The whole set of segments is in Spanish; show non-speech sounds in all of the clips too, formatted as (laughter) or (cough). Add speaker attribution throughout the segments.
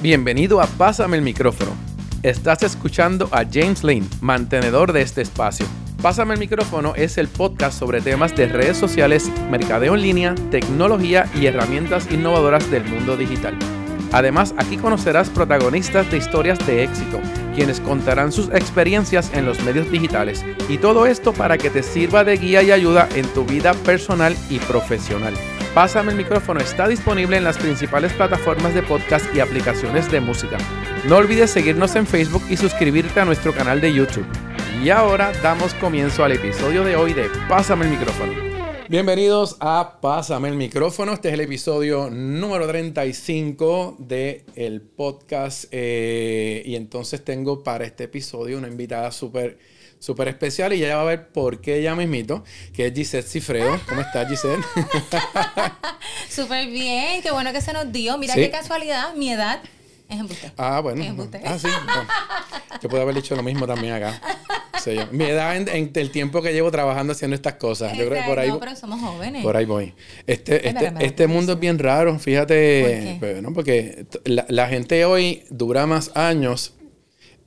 Speaker 1: Bienvenido a Pásame el micrófono. Estás escuchando a James Lane, mantenedor de este espacio. Pásame el micrófono es el podcast sobre temas de redes sociales, mercadeo en línea, tecnología y herramientas innovadoras del mundo digital. Además, aquí conocerás protagonistas de historias de éxito, quienes contarán sus experiencias en los medios digitales y todo esto para que te sirva de guía y ayuda en tu vida personal y profesional. Pásame el micrófono está disponible en las principales plataformas de podcast y aplicaciones de música. No olvides seguirnos en Facebook y suscribirte a nuestro canal de YouTube. Y ahora damos comienzo al episodio de hoy de Pásame el micrófono. Bienvenidos a Pásame el micrófono. Este es el episodio número 35 del el podcast. Eh, y entonces tengo para este episodio una invitada súper súper especial y ya va a ver por qué ella mismito, que es Giselle Cifredo. ¿Cómo estás, Giselle? (laughs)
Speaker 2: súper bien, qué bueno que se nos dio. Mira qué casualidad, mi edad es embuste.
Speaker 1: Ah, bueno. Ah, sí. Yo puedo haber dicho lo mismo también acá. Mi edad en, el tiempo que llevo trabajando haciendo estas cosas. Yo creo que por ahí.
Speaker 2: No, pero somos jóvenes.
Speaker 1: Por ahí voy. Este, este, este mundo es bien raro, fíjate. ¿Por pues, porque la, la, gente hoy dura más años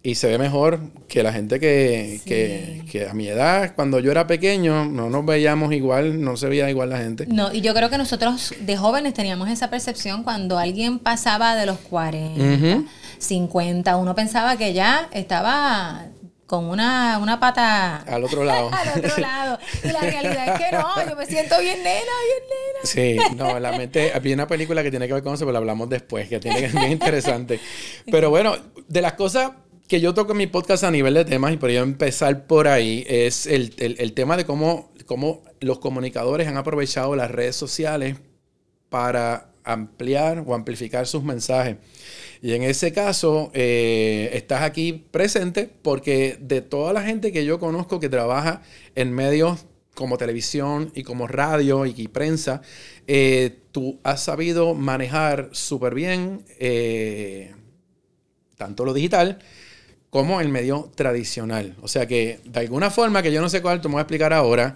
Speaker 1: y se ve mejor que la gente que, a mi edad, cuando yo era pequeño, no nos veíamos igual, no se veía igual la gente.
Speaker 2: No, y yo creo que nosotros de jóvenes teníamos esa percepción cuando alguien pasaba de los 40, 50, uno pensaba que ya estaba con una, una pata
Speaker 1: al otro lado. (laughs)
Speaker 2: al otro lado. Y la realidad es que no, yo me siento bien nena, bien
Speaker 1: nena. Sí, no, la mente, había una película que tiene que ver con eso, pero la hablamos después, que tiene que ser bien interesante. Pero bueno, de las cosas que yo toco en mi podcast a nivel de temas, y por ello empezar por ahí, es el, tema de cómo, cómo los comunicadores han aprovechado las redes sociales para ampliar o amplificar sus mensajes. Y en ese caso, eh, estás aquí presente porque de toda la gente que yo conozco que trabaja en medios como televisión y como radio y, prensa, eh, tú has sabido manejar súper bien eh, tanto lo digital como el medio tradicional. O sea que, de alguna forma, que yo no sé cuál, tú me voy a explicar ahora,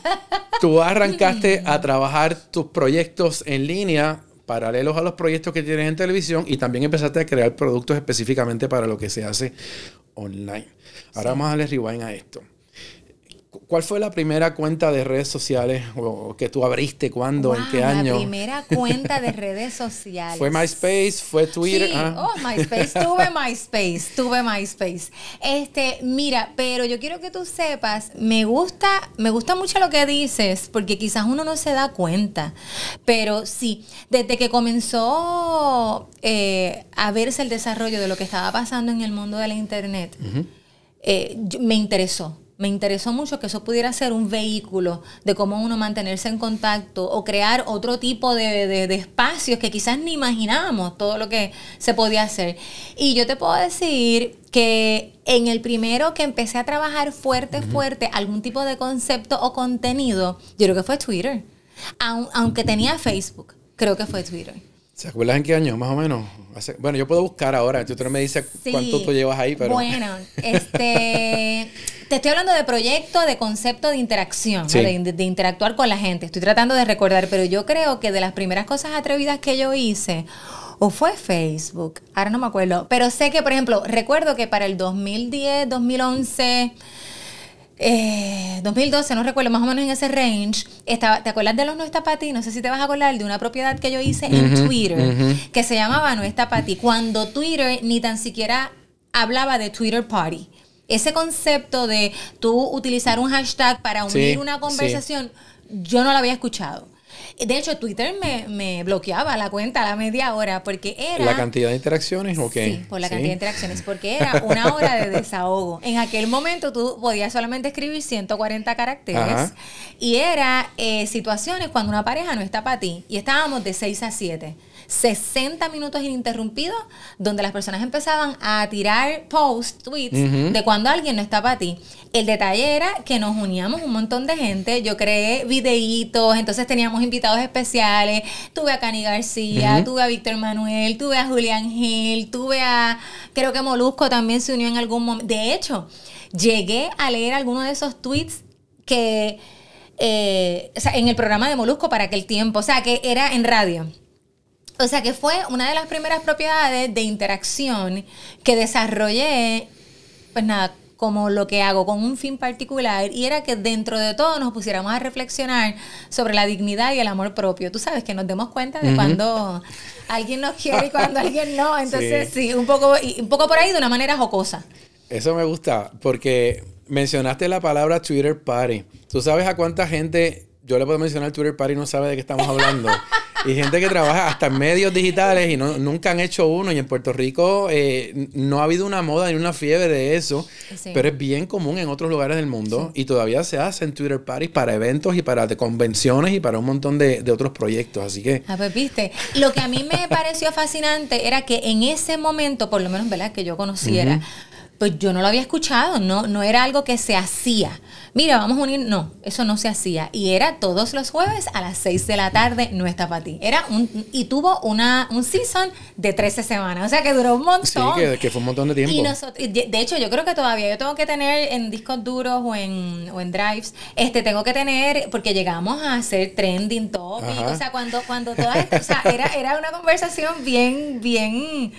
Speaker 1: (laughs) tú arrancaste a trabajar tus proyectos en línea paralelos a los proyectos que tienes en televisión y también empezaste a crear productos específicamente para lo que se hace online. Ahora vamos a darle rewind a esto. ¿Cuál fue la primera cuenta de redes sociales o que tú abriste? ¿Cuándo? ¿En qué año?
Speaker 2: La primera cuenta de (laughs) redes sociales.
Speaker 1: ¿Fue MySpace? ¿Fue Twitter?
Speaker 2: Sí. Ah. Oh, MySpace. Tuve MySpace. Tuve MySpace. Este, mira, pero yo quiero que tú sepas, me gusta, me gusta mucho lo que dices, porque quizás uno no se da cuenta. Pero sí, desde que comenzó eh, a verse el desarrollo de lo que estaba pasando en el mundo de la internet, eh, me interesó me interesó mucho que eso pudiera ser un vehículo de cómo uno mantenerse en contacto o crear otro tipo de, espacios que quizás ni imaginábamos todo lo que se podía hacer. Y yo te puedo decir que en el primero que empecé a trabajar fuerte, fuerte, algún tipo de concepto o contenido, yo creo que fue Twitter. aunque tenía Facebook, creo que fue Twitter.
Speaker 1: ¿Se acuerdan en qué año, más o menos? bueno, yo puedo buscar ahora. Tú no me dices cuánto tú llevas ahí, pero...
Speaker 2: Bueno, este... (laughs) te estoy hablando de proyecto, de concepto de interacción, de, interactuar con la gente. Estoy tratando de recordar, pero yo creo que de las primeras cosas atrevidas que yo hice, o fue Facebook, ahora no me acuerdo, pero sé que, por ejemplo, recuerdo que para el 2010, 2011 eh, 2012, no recuerdo, más o menos en ese range, estaba, ¿te acuerdas de los No está para ti? No sé si te vas a acordar de una propiedad que yo hice en Twitter que se llamaba No está para ti, cuando Twitter ni tan siquiera hablaba de Twitter Party. Ese concepto de tú utilizar un hashtag para unir una conversación, yo no lo había escuchado. De hecho, Twitter me, bloqueaba la cuenta a la media hora porque era...
Speaker 1: ¿La cantidad de interacciones o qué?
Speaker 2: Sí, por la cantidad de interacciones, porque era una hora de desahogo. (laughs) En aquel momento tú podías solamente escribir 140 caracteres y era eh, situaciones cuando una pareja no está para ti y estábamos de 6 a 7. 60 minutos ininterrumpidos donde las personas empezaban a tirar posts, tweets de cuando alguien no está para ti. El detalle era que nos uníamos un montón de gente. Yo creé videitos, entonces teníamos invitados especiales. Tuve a Cani García, tuve a Víctor Manuel, tuve a Julián Gil, tuve a. Creo que Molusco también se unió en algún momento. De hecho, llegué a leer algunos de esos tweets que. Eh, o sea, en el programa de Molusco para aquel tiempo, o sea, que era en radio. O sea que fue una de las primeras propiedades de interacción que desarrollé, pues nada, como lo que hago con un fin particular y era que dentro de todo nos pusiéramos a reflexionar sobre la dignidad y el amor propio. Tú sabes que nos demos cuenta de cuando alguien nos quiere y cuando alguien no. (laughs) Entonces sí, un, poco, un poco por ahí de una manera jocosa.
Speaker 1: Eso me gusta porque mencionaste la palabra Twitter Party. ¿Tú sabes a cuánta gente yo le puedo mencionar Twitter Party y no sabe de qué estamos hablando? (laughs) y gente que trabaja hasta en medios digitales y no, nunca han hecho uno. Y en Puerto Rico eh, no ha habido una moda ni una fiebre de eso, pero es bien común en otros lugares del mundo y todavía se hacen Twitter parties para eventos y para convenciones y para un montón de, otros proyectos. Así que.
Speaker 2: Ah, pues viste. Lo que a mí me pareció fascinante era que en ese momento, por lo menos, ¿verdad? Que yo conociera pues yo no lo había escuchado, no, no era algo que se hacía. Mira, vamos a unir, no, eso no se hacía. Y era todos los jueves a las 6 de la tarde, no está para ti. Era un, y tuvo una, un season de 13 semanas, o sea que duró un montón.
Speaker 1: Sí, que, fue un montón de tiempo.
Speaker 2: Y de hecho, yo creo que todavía yo tengo que tener en discos duros o en, o en drives, este, tengo que tener, porque llegamos a hacer trending topic, o sea, cuando, cuando todas estas, o sea, era, era una conversación bien, bien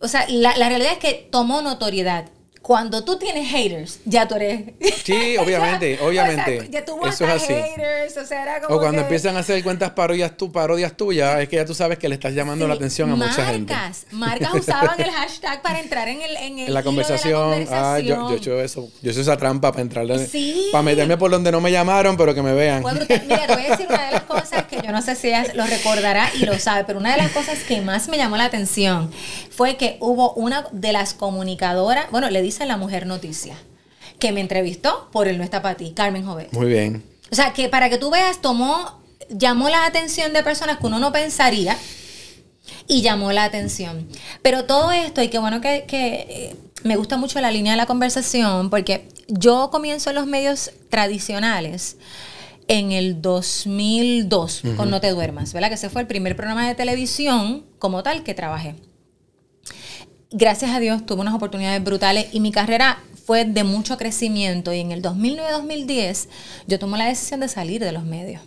Speaker 2: o sea, la, realidad es que tomó notoriedad cuando tú tienes haters, ya tú eres. (laughs)
Speaker 1: Sí, obviamente, (laughs) obviamente.
Speaker 2: ya tú Eso es así. haters, o sea, era como.
Speaker 1: O cuando empiezan a hacer cuentas parodias, tú, parodias tuyas, es que ya tú sabes que le estás llamando la atención a mucha gente.
Speaker 2: Marcas, marcas usaban el hashtag para entrar en el. En,
Speaker 1: en la, conversación. Ah, yo, yo he hecho eso. Yo hice esa trampa para entrar. Sí. Para meterme por donde no me llamaron, pero que me vean.
Speaker 2: Mira, te voy a decir una de las (laughs) cosas que yo no sé si ella lo recordará y lo sabe, pero una de las cosas que más me llamó la atención fue que hubo una de las comunicadoras, bueno, le dice la Mujer Noticia, que me entrevistó por el No está para ti, Carmen Jovet.
Speaker 1: Muy bien.
Speaker 2: O sea, que para que tú veas, tomó, llamó la atención de personas que uno no pensaría y llamó la atención. Pero todo esto, y qué bueno que, eh, me gusta mucho la línea de la conversación, porque yo comienzo en los medios tradicionales en el 2002 con No Te Duermas, ¿verdad? Que ese fue el primer programa de televisión como tal que trabajé gracias a Dios tuve unas oportunidades brutales y mi carrera fue de mucho crecimiento y en el 2009-2010 yo tomé la decisión de salir de los medios.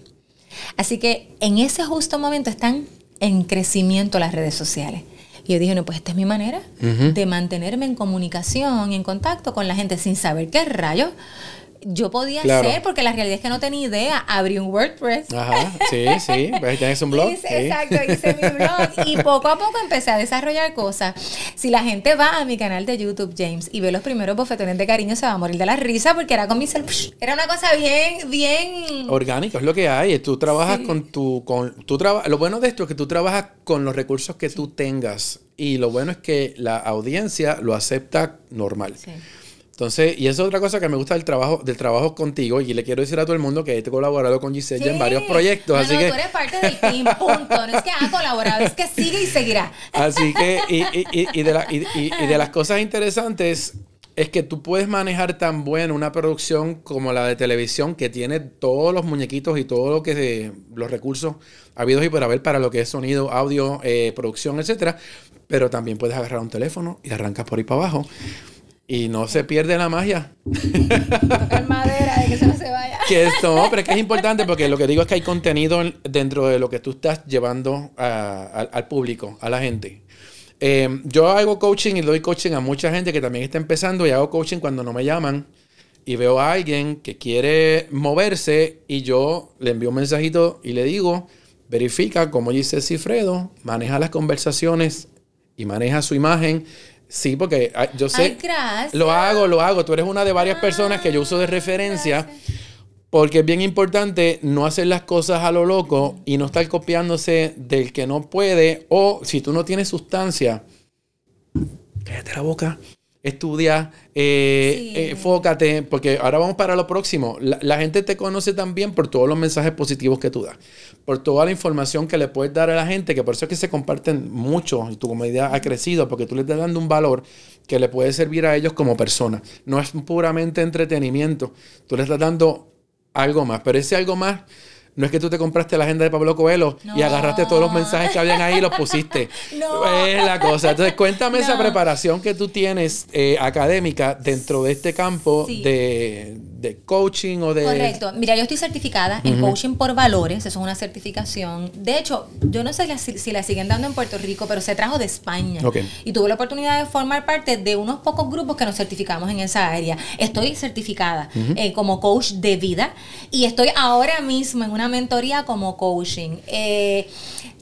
Speaker 2: Así que en ese justo momento están en crecimiento las redes sociales. Y yo dije, no, pues esta es mi manera de mantenerme en comunicación y en contacto con la gente sin saber qué rayos yo podía hacer, porque la realidad es que no tenía idea. Abrí un WordPress.
Speaker 1: Ajá, sí, sí. (laughs) Pues tienes un blog.
Speaker 2: Exacto, hice mi blog. Y poco a poco empecé a desarrollar cosas. Si la gente va a mi canal de YouTube, James, y ve los primeros bofetones de cariño, se va a morir de la risa porque era con mi Era una cosa bien, bien.
Speaker 1: Orgánico, es lo que hay. Tú trabajas con tu. Con, lo bueno de esto es que tú trabajas con los recursos que tú tengas. Y lo bueno es que la audiencia lo acepta normal. Sí. Entonces, y eso es otra cosa que me gusta del trabajo, del trabajo contigo, y le quiero decir a todo el mundo que he colaborado con Giselle en varios proyectos. así que...
Speaker 2: tú eres parte del team, punto. No es que ha colaborado, es que sigue y seguirá.
Speaker 1: Así que, y, y, y, de, la, y, de las cosas interesantes es que tú puedes manejar tan buena una producción como la de televisión que tiene todos los muñequitos y todo lo que los recursos habidos y por haber para lo que es sonido, audio, eh, producción, etcétera. Pero también puedes agarrar un teléfono y arrancas por ahí para abajo y no se pierde la magia. (laughs)
Speaker 2: Tocar madera de que eso no se vaya.
Speaker 1: Que esto, pero es que es importante porque lo que digo es que hay contenido dentro de lo que tú estás llevando al público, a la gente. Eh, yo hago coaching y doy coaching a mucha gente que también está empezando y hago coaching cuando no me llaman y veo a alguien que quiere moverse y yo le envío un mensajito y le digo, verifica como dice Cifredo, maneja las conversaciones y maneja su imagen Sí, porque ah, yo sé. lo hago, lo hago. Tú eres una de varias personas que yo uso de referencia. Porque es bien importante no hacer las cosas a lo loco y no estar copiándose del que no puede. O si tú no tienes sustancia, cállate la boca estudia, eh, eh, enfócate, porque ahora vamos para lo próximo. La, gente te conoce también por todos los mensajes positivos que tú das, por toda la información que le puedes dar a la gente, que por eso es que se comparten mucho y tu comunidad ha crecido, porque tú le estás dando un valor que le puede servir a ellos como persona. No es puramente entretenimiento, tú le estás dando algo más, pero ese algo más no es que tú te compraste la agenda de Pablo Coelho y agarraste todos los mensajes que habían ahí y los pusiste. (laughs) no. Es la cosa. Entonces, cuéntame esa preparación que tú tienes eh, académica dentro de este campo de, de coaching o de...
Speaker 2: Correcto. Mira, yo estoy certificada en coaching por valores, eso es una certificación. De hecho, yo no sé si la, siguen dando en Puerto Rico, pero se trajo de España. Y tuve la oportunidad de formar parte de unos pocos grupos que nos certificamos en esa área. Estoy certificada eh, como coach de vida y estoy ahora mismo en una mentoría como coaching. Eh,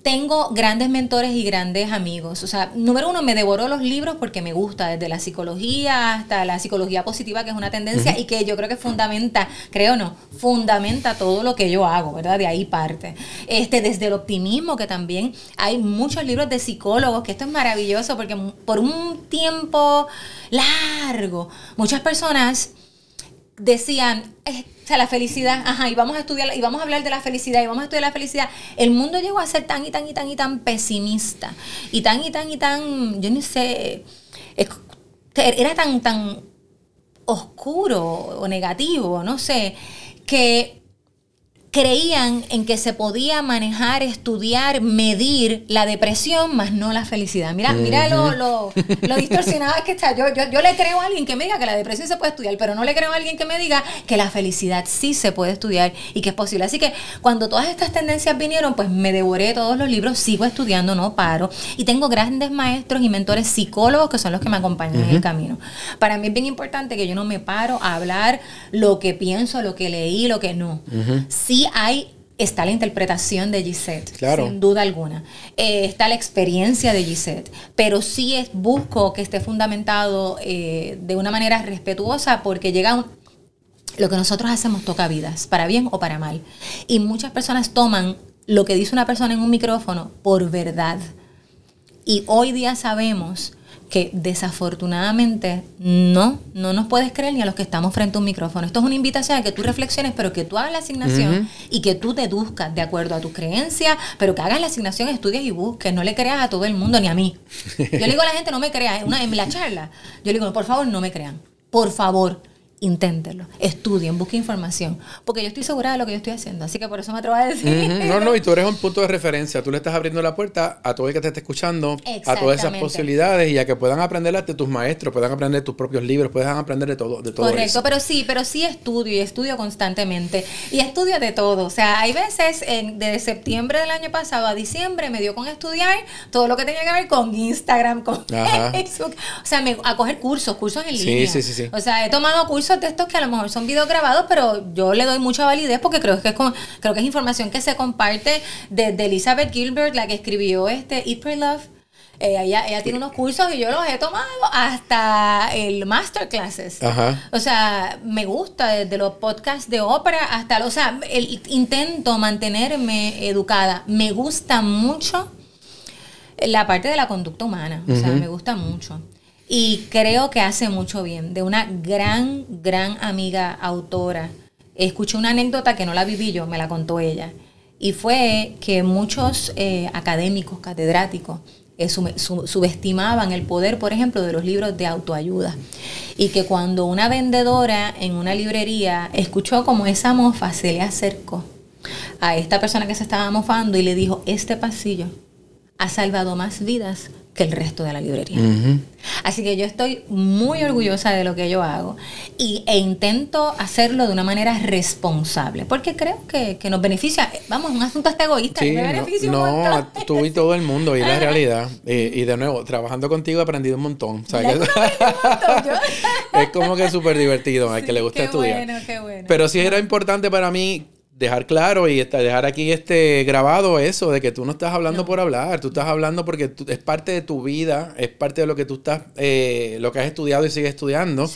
Speaker 2: tengo grandes mentores y grandes amigos. O sea, número uno, me devoro los libros porque me gusta, desde la psicología hasta la psicología positiva, que es una tendencia y que yo creo que fundamenta, creo no, fundamenta todo lo que yo hago, ¿verdad? De ahí parte. Este, desde el optimismo, que también hay muchos libros de psicólogos, que esto es maravilloso porque por un tiempo largo, muchas personas decían, sea, la felicidad, ajá, y vamos a estudiar, y vamos a hablar de la felicidad, y vamos a estudiar la felicidad. El mundo llegó a ser tan y tan y tan y tan pesimista, y tan y tan y tan, yo no sé, era tan, tan oscuro o negativo, no sé, que creían en que se podía manejar, estudiar, medir la depresión, más no la felicidad. Mira, mira lo, lo, lo distorsionada que está. Yo, yo, yo, le creo a alguien que me diga que la depresión se puede estudiar, pero no le creo a alguien que me diga que la felicidad sí se puede estudiar y que es posible. Así que cuando todas estas tendencias vinieron, pues me devoré todos los libros, sigo estudiando, no paro. Y tengo grandes maestros y mentores psicólogos que son los que me acompañan en el camino. Para mí es bien importante que yo no me paro a hablar lo que pienso, lo que leí, lo que no. Sí hay está la interpretación de Gisette, sin duda alguna. Eh, está la experiencia de Gisette, pero sí es, busco que esté fundamentado eh, de una manera respetuosa porque llega un, lo que nosotros hacemos toca vidas, para bien o para mal. Y muchas personas toman lo que dice una persona en un micrófono por verdad. Y hoy día sabemos que desafortunadamente no, no nos puedes creer ni a los que estamos frente a un micrófono. Esto es una invitación a que tú reflexiones, pero que tú hagas la asignación y que tú deduzcas de acuerdo a tus creencias, pero que hagas la asignación, estudies y busques, no le creas a todo el mundo ni a mí. Yo le digo a la gente, no me creas, una, en la charla, yo le digo, por favor, no me crean, por favor, inténtenlo, estudien, busquen información, porque yo estoy segura de lo que yo estoy haciendo, así que por eso me atrevo a decir.
Speaker 1: No, no, y tú eres un (laughs) punto de referencia, tú le estás abriendo la puerta a todo el que te esté escuchando, a todas esas posibilidades y a que puedan aprender de tus maestros, puedan aprender de tus propios libros, puedan aprender de todo, de todo
Speaker 2: Correcto, pero sí, pero sí estudio y estudio constantemente y estudio de todo, o sea, hay veces en, desde septiembre del año pasado a diciembre me dio con estudiar todo lo que tenía que ver con Instagram, con (laughs) Facebook, o sea, me, a coger cursos, cursos en línea. Sí, sí, sí, O sea, he tomado cursos de estos que a lo mejor son videos grabados, pero yo le doy mucha validez porque creo que es, creo que es información que se comparte desde Elizabeth Gilbert, la que escribió este Eat, Pray, Love. Eh, ella, ella, tiene unos cursos y yo los he tomado hasta el masterclasses. O sea, me gusta desde los podcasts de ópera hasta, o sea, el, intento mantenerme educada. Me gusta mucho la parte de la conducta humana. O sea, me gusta mucho. Y creo que hace mucho bien. De una gran, gran amiga autora. Escuché una anécdota que no la viví yo, me la contó ella. Y fue que muchos eh, académicos, catedráticos, eh, subestimaban el poder, por ejemplo, de los libros de autoayuda. Y que cuando una vendedora en una librería escuchó como esa mofa se le acercó a esta persona que se estaba mofando y le dijo, este pasillo ha salvado más vidas que el resto de la librería. Así que yo estoy muy orgullosa de lo que yo hago y, e intento hacerlo de una manera responsable, porque creo que, nos beneficia, vamos, un asunto hasta egoísta,
Speaker 1: sí, no, tú y todo el mundo, y la realidad. Y, de nuevo, trabajando contigo he aprendido un montón. (laughs) es como que súper divertido, al que le gusta estudiar. Bueno, qué bueno. Pero sí era importante para mí dejar claro y dejar aquí este grabado eso de que tú no estás hablando por hablar, tú estás hablando porque es parte de tu vida, es parte de lo que tú estás, eh, lo que has estudiado y sigues estudiando.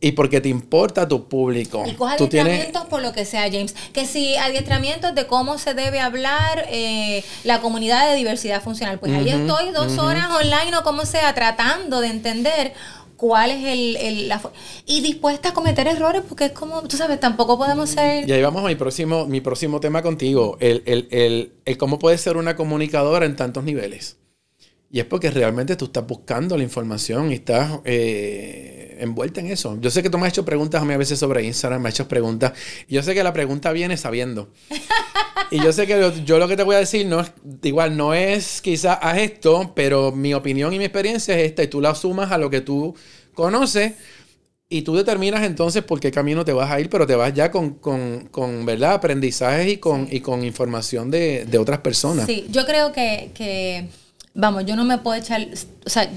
Speaker 1: Y porque te importa tu público.
Speaker 2: Y coja adiestramientos por lo que sea, James. Que si adiestramientos de cómo se debe hablar eh, la comunidad de diversidad funcional. Pues ahí estoy dos horas online o como sea, tratando de entender cuál es el, el la y dispuesta a cometer errores porque es como tú sabes tampoco podemos ser
Speaker 1: y ahí vamos a mi próximo mi próximo tema contigo el, el, el, el cómo puedes ser una comunicadora en tantos niveles. Y es porque realmente tú estás buscando la información y estás eh, envuelta en eso. Yo sé que tú me has hecho preguntas a mí a veces sobre Instagram, me has hecho preguntas. Y yo sé que la pregunta viene sabiendo. (laughs) y yo sé que yo, lo que te voy a decir no es, igual, no es quizás a esto, pero mi opinión y mi experiencia es esta y tú la sumas a lo que tú conoces. y tú determinas entonces por qué camino te vas a ir, pero te vas ya con, con, con ¿verdad? Aprendizajes y con, y con información de, de, otras personas.
Speaker 2: Sí, yo creo que, que, vamos, yo no me puedo echar, o sea,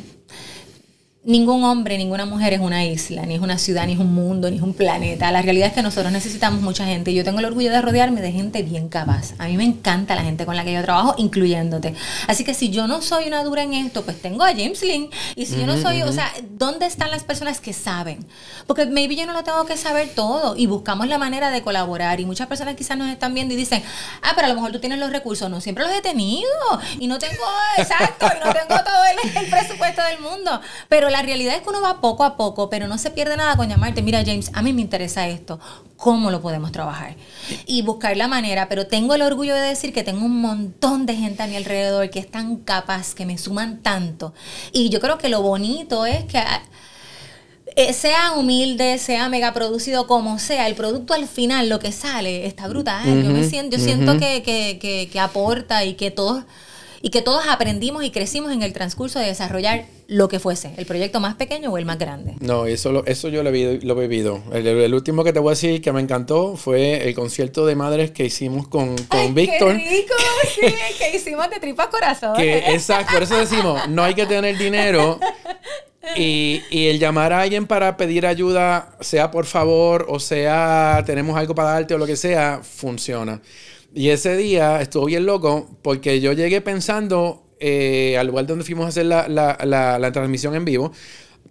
Speaker 2: ningún hombre, ninguna mujer es una isla, ni es una ciudad, ni es un mundo, ni es un planeta. La realidad es que nosotros necesitamos mucha gente y yo tengo el orgullo de rodearme de gente bien capaz. A mí me encanta la gente con la que yo trabajo, incluyéndote. Así que si yo no soy una dura en esto, pues tengo a James Lynn. Y si yo no soy, o sea, ¿dónde están las personas que saben? Porque maybe yo no lo tengo que saber todo y buscamos la manera de colaborar. Y muchas personas quizás nos están viendo y dicen, ah, pero a lo mejor tú tienes los recursos. No, siempre los he tenido y no tengo, exacto, y no tengo todo el, el presupuesto del mundo. Pero la realidad es que uno va poco a poco, pero no se pierde nada con llamarte, mira James, a mí me interesa esto, ¿cómo lo podemos trabajar? Y buscar la manera, pero tengo el orgullo de decir que tengo un montón de gente a mi alrededor que es tan capaz, que me suman tanto. Y yo creo que lo bonito es que eh, sea humilde, sea mega producido, como sea, el producto al final, lo que sale, está brutal. yo me siento, yo siento que, que, que aporta y que todos y que todos aprendimos y crecimos en el transcurso de desarrollar lo que fuese, el proyecto más pequeño o el más grande.
Speaker 1: No, eso, eso yo lo he, lo he vivido. El, último que te voy a decir que me encantó fue el concierto de madres que hicimos con, con Víctor.
Speaker 2: ¡Qué rico! (laughs) Sí, que hicimos de tripas corazón.
Speaker 1: exacto, por eso decimos, no hay que tener dinero. Y, y, el llamar a alguien para pedir ayuda, sea por favor o sea tenemos algo para darte o lo que sea, funciona. Y ese día estuvo bien loco porque yo llegué pensando, eh, al lugar donde fuimos a hacer la, la, la, transmisión en vivo,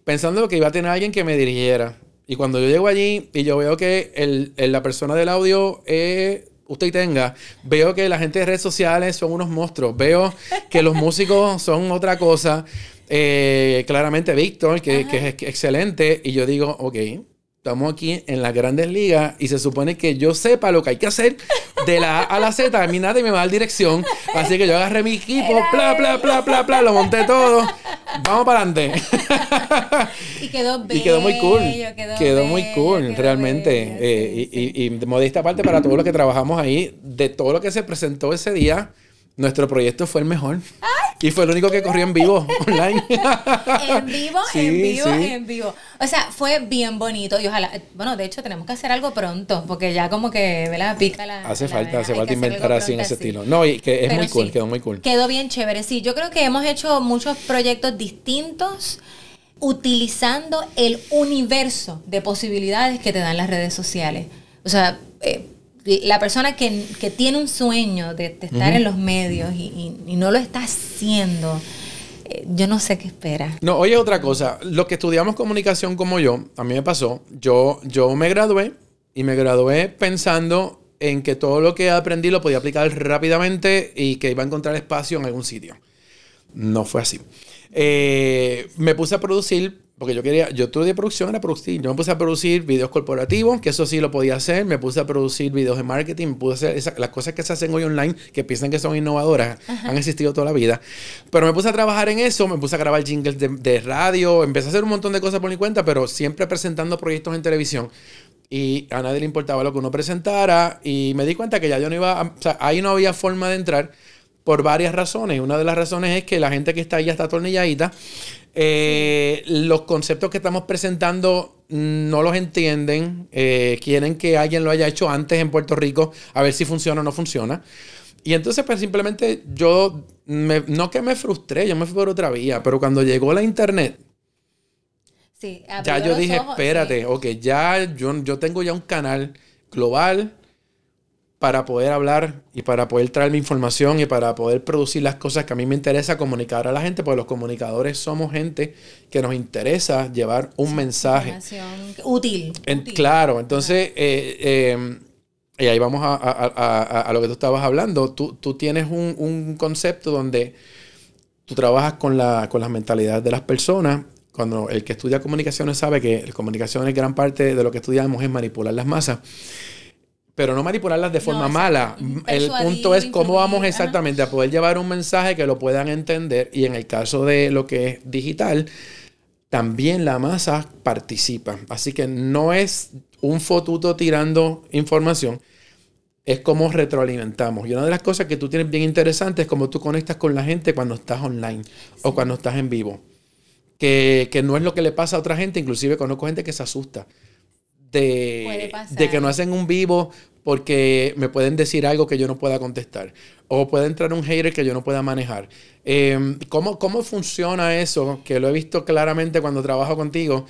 Speaker 1: pensando que iba a tener alguien que me dirigiera. Y cuando yo llego allí y yo veo que el, la persona del audio es usted tenga, veo que la gente de redes sociales son unos monstruos, veo que los (laughs) músicos son otra cosa, eh, claramente Víctor, que, que, es excelente, y yo digo, ok, Estamos aquí en las grandes ligas y se supone que yo sepa lo que hay que hacer de la A a la Z. A mí nadie me va a dar dirección. Así que yo agarré mi equipo, bla, bla, bla, bla, bla, lo monté todo. Vamos para adelante.
Speaker 2: Y quedó (laughs)
Speaker 1: Y quedó muy cool. Quedó, muy cool, realmente. Eh, y, y, y modesta parte para todos los que trabajamos ahí, de todo lo que se presentó ese día nuestro proyecto fue el mejor. y fue el único que corrió en vivo, (laughs) online.
Speaker 2: en vivo, en vivo, en vivo. O sea, fue bien bonito. Y ojalá, bueno, de hecho tenemos que hacer algo pronto, porque ya como que, ¿verdad? Pica la.
Speaker 1: Hace falta, hace falta inventar así en ese estilo. No, y que es muy cool, quedó muy cool.
Speaker 2: Quedó bien chévere. Sí, yo creo que hemos hecho muchos proyectos distintos utilizando el universo de posibilidades que te dan las redes sociales. O sea, eh, la persona que, tiene un sueño de, estar en los medios y, no lo está haciendo, eh, yo no sé qué espera.
Speaker 1: No, oye, otra cosa, los que estudiamos comunicación como yo, a mí me pasó, yo, yo me gradué y me gradué pensando en que todo lo que aprendí lo podía aplicar rápidamente y que iba a encontrar espacio en algún sitio. No fue así. Eh, me puse a producir porque yo quería, yo estudié producción, era producir. Yo me puse a producir videos corporativos, que eso sí lo podía hacer. Me puse a producir videos de marketing, me puse a hacer las cosas que se hacen hoy online, que piensan que son innovadoras, han existido toda la vida. Pero me puse a trabajar en eso, me puse a grabar jingles de, radio, empecé a hacer un montón de cosas por mi cuenta, pero siempre presentando proyectos en televisión. Y a nadie le importaba lo que uno presentara. Y me di cuenta que ya yo no iba, a, o sea, ahí no había forma de entrar por varias razones. Una de las razones es que la gente que está ahí ya está atornilladita eh, los conceptos que estamos presentando no los entienden, eh, quieren que alguien lo haya hecho antes en Puerto Rico, a ver si funciona o no funciona. Y entonces, pues simplemente yo, no que me frustré, yo me fui por otra vía, pero cuando llegó la internet, ya yo dije, espérate, ok, ya yo, yo tengo ya un canal global para poder hablar y para poder traer mi información y para poder producir las cosas que a mí me interesa comunicar a la gente, porque los comunicadores somos gente que nos interesa llevar un mensaje.
Speaker 2: útil,
Speaker 1: Claro, entonces, eh, em, y ahí vamos a, lo que tú estabas hablando, tú, tienes un, concepto donde tú trabajas con, la, con las mentalidades de las personas. Cuando el que estudia comunicaciones sabe que la comunicación es gran parte de lo que estudiamos es manipular las masas pero no manipularlas de forma mala. El punto es cómo vamos exactamente a poder llevar un mensaje que lo puedan entender y en el caso de lo que es digital, también la masa participa. Así que no es un fotuto tirando información, es como retroalimentamos. Y una de las cosas que tú tienes bien interesante es cómo tú conectas con la gente cuando estás online o cuando estás en vivo. que, que no es lo que le pasa a otra gente. Inclusive conozco gente que se asusta de, de que no hacen un vivo porque me pueden decir algo que yo no pueda contestar. O puede entrar un hater que yo no pueda manejar. Em, ¿cómo, ¿Cómo funciona eso? Que lo he visto claramente cuando trabajo contigo.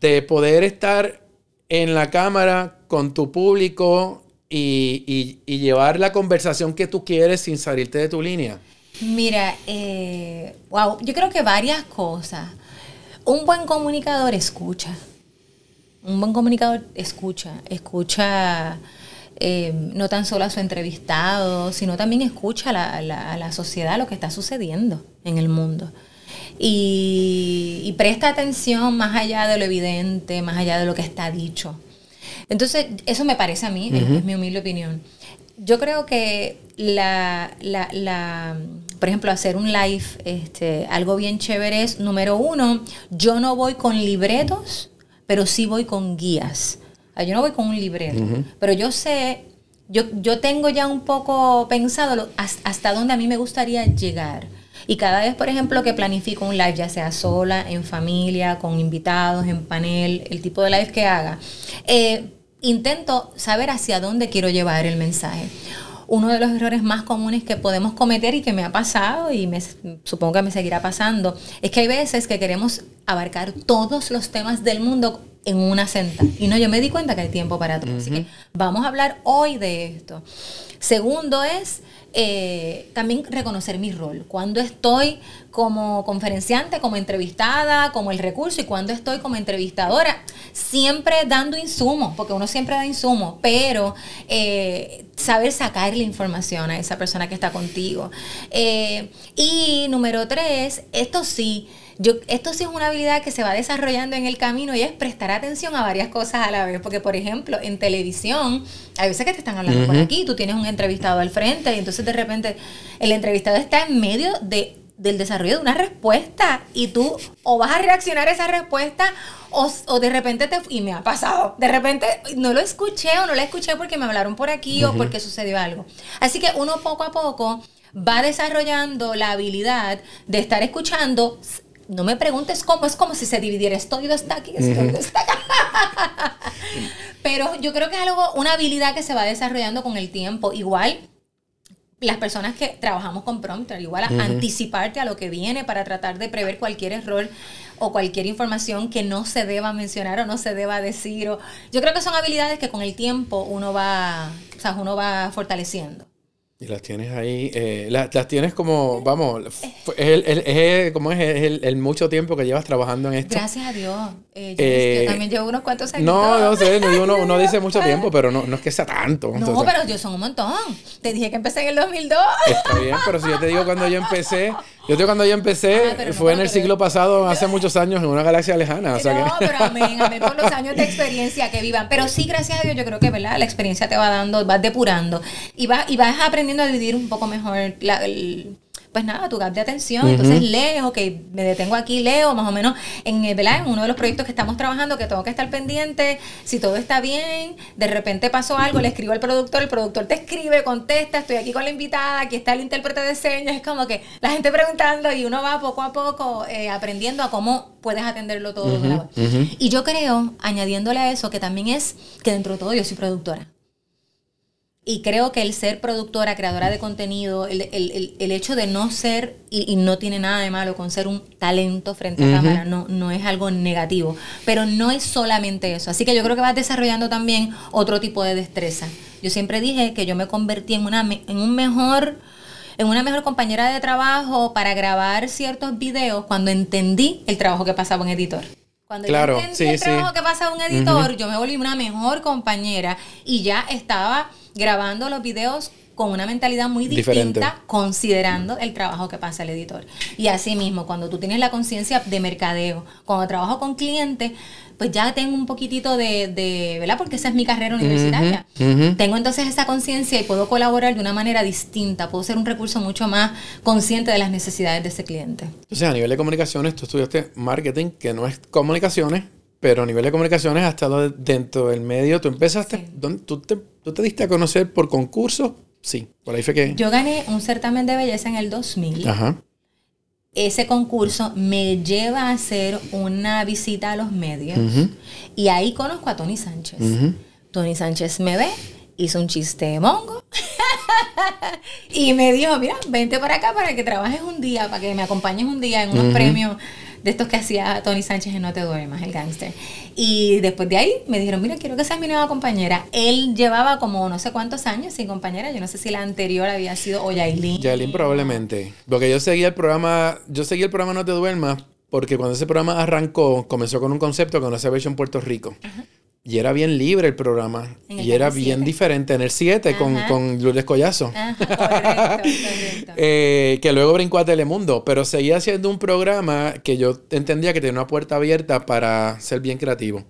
Speaker 1: De poder estar en la cámara con tu público y, llevar la conversación que tú quieres sin salirte de tu línea.
Speaker 2: Mira, eh, wow, yo creo que varias cosas. Un buen comunicador escucha un buen comunicador escucha, escucha eh, no tan solo a su entrevistado, sino también escucha a la, sociedad, lo que está sucediendo en el mundo. Y, presta atención más allá de lo evidente, más allá de lo que está dicho. Entonces, eso me parece a mí, es, mi humilde opinión. Yo creo que la, la, por ejemplo, hacer un live, este, algo bien chévere es, número uno, yo no voy con libretos pero sí voy con guías. Yo no voy con un libreto, pero yo sé, yo, yo tengo ya un poco pensado hasta dónde a mí me gustaría llegar. Y cada vez, por ejemplo, que planifico un live, ya sea sola, en familia, con invitados, en panel, el tipo de live que haga, eh, intento saber hacia dónde quiero llevar el mensaje. Uno de los errores más comunes que podemos cometer y que me ha pasado y me, supongo que me seguirá pasando es que hay veces que queremos abarcar todos los temas del mundo en una senta. Y no, yo me di cuenta que hay tiempo para todo. Así que vamos a hablar hoy de esto. Segundo es eh, también reconocer mi rol. Cuando estoy como conferenciante, como entrevistada, como el recurso y cuando estoy como entrevistadora, siempre dando insumos, porque uno siempre da insumos, pero eh, saber sacar la información a esa persona que está contigo. Eh, y número tres, esto sí yo, esto sí es una habilidad que se va desarrollando en el camino y es prestar atención a varias cosas a la vez. Porque, por ejemplo, en televisión, hay veces que te están hablando por aquí, tú tienes un entrevistado al frente y entonces de repente el entrevistado está en medio de del desarrollo de una respuesta y tú o vas a reaccionar a esa respuesta o, o, de repente te... Y me ha pasado, de repente no lo escuché o no la escuché porque me hablaron por aquí o porque sucedió algo. Así que uno poco a poco va desarrollando la habilidad de estar escuchando no me preguntes cómo, es como si se dividiera esto y está aquí, esto y está acá. (laughs) Pero yo creo que es algo, una habilidad que se va desarrollando con el tiempo. Igual las personas que trabajamos con prompter, igual a anticiparte a lo que viene para tratar de prever cualquier error o cualquier información que no se deba mencionar o no se deba decir. O, yo creo que son habilidades que con el tiempo uno va, o sea, uno va fortaleciendo.
Speaker 1: Y las tienes ahí, eh, las, tienes como, vamos, es, el, es, como es el, el, mucho tiempo que llevas trabajando en esto.
Speaker 2: Gracias a Dios. Eh, yo, eh, también llevo unos cuantos años.
Speaker 1: No, no sé, uno, uno (laughs) dice mucho tiempo, pero no, no es que sea tanto.
Speaker 2: No, pero yo son un montón. Te dije que empecé en el 2002.
Speaker 1: Está bien, pero si yo te digo cuando yo empecé, yo te cuando yo empecé, ah, fue en el siglo pasado, hace muchos años, en una galaxia lejana. O sea
Speaker 2: no, (laughs) pero amén, amén por los años de experiencia que vivan. Pero sí, gracias a Dios, yo creo que, ¿verdad? La experiencia te va dando, vas depurando y vas, y vas aprendiendo a dividir un poco mejor la, el, pues nada, tu gap de atención. Entonces lees, ok, me detengo aquí, leo, más o menos en, eh, ¿verdad? en uno de los proyectos que estamos trabajando, que tengo que estar pendiente, si todo está bien, de repente pasó algo, le escribo al productor, el productor te escribe, contesta, estoy aquí con la invitada, aquí está el intérprete de señas, es como que la gente (laughs) preguntando y uno va poco a poco eh, aprendiendo a cómo puedes atenderlo todo. Y yo creo, añadiéndole a eso, que también es que dentro de todo yo soy productora. Y creo que el ser productora, creadora de contenido, el, hecho de no ser, y, no tiene nada de malo con ser un talento frente a cámara, no, no es algo negativo, pero no es solamente eso. Así que yo creo que vas desarrollando también otro tipo de destreza. Yo siempre dije que yo me convertí en una, en un mejor, en una mejor compañera de trabajo para grabar ciertos videos cuando entendí el trabajo que pasaba un editor. Cuando yo entendí el trabajo que pasaba un editor, yo me volví una mejor compañera y ya estaba grabando los videos con una mentalidad muy distinta, considerando el trabajo que pasa el editor. Y así mismo, cuando tú tienes la conciencia de mercadeo, cuando trabajo con clientes, pues ya tengo un poquitito de, de ¿verdad? Porque esa es mi carrera universitaria. Tengo entonces esa conciencia y puedo colaborar de una manera distinta, puedo ser un recurso mucho más consciente de las necesidades de ese cliente.
Speaker 1: Sea, a nivel de comunicaciones, tú estudiaste marketing, que no es comunicaciones, pero a nivel de comunicaciones has estado dentro del medio. Tú empezaste, tú, te, tú te diste a conocer por concursos, sí, por ahí fue que...
Speaker 2: Yo gané un certamen de belleza en el 2000. Ajá. ese concurso me lleva a hacer una visita a los medios y ahí conozco a Tony Sánchez. Tony Sánchez me ve, hizo un chiste de mongo (laughs) y me dijo, mira, vente para acá para que trabajes un día, para que me acompañes un día en unos premios de estos que hacía Tony Sánchez en No Te Duermas, el gángster. Y después de ahí me dijeron, mira, quiero que seas mi nueva compañera. Él llevaba como no sé cuántos años sin compañera. Yo no sé si la anterior había sido o Yailin.
Speaker 1: Yailin probablemente. Porque yo seguía el programa, yo seguía el programa No Te Duermas porque cuando ese programa arrancó, comenzó con un concepto que no se había hecho en Puerto Rico. Y era bien libre el programa. y era bien diferente en el 7 con, con, Lourdes Collazo. (laughs) Eh, que luego brincó a Telemundo. Pero seguía siendo un programa que yo entendía que tenía una puerta abierta para ser bien creativo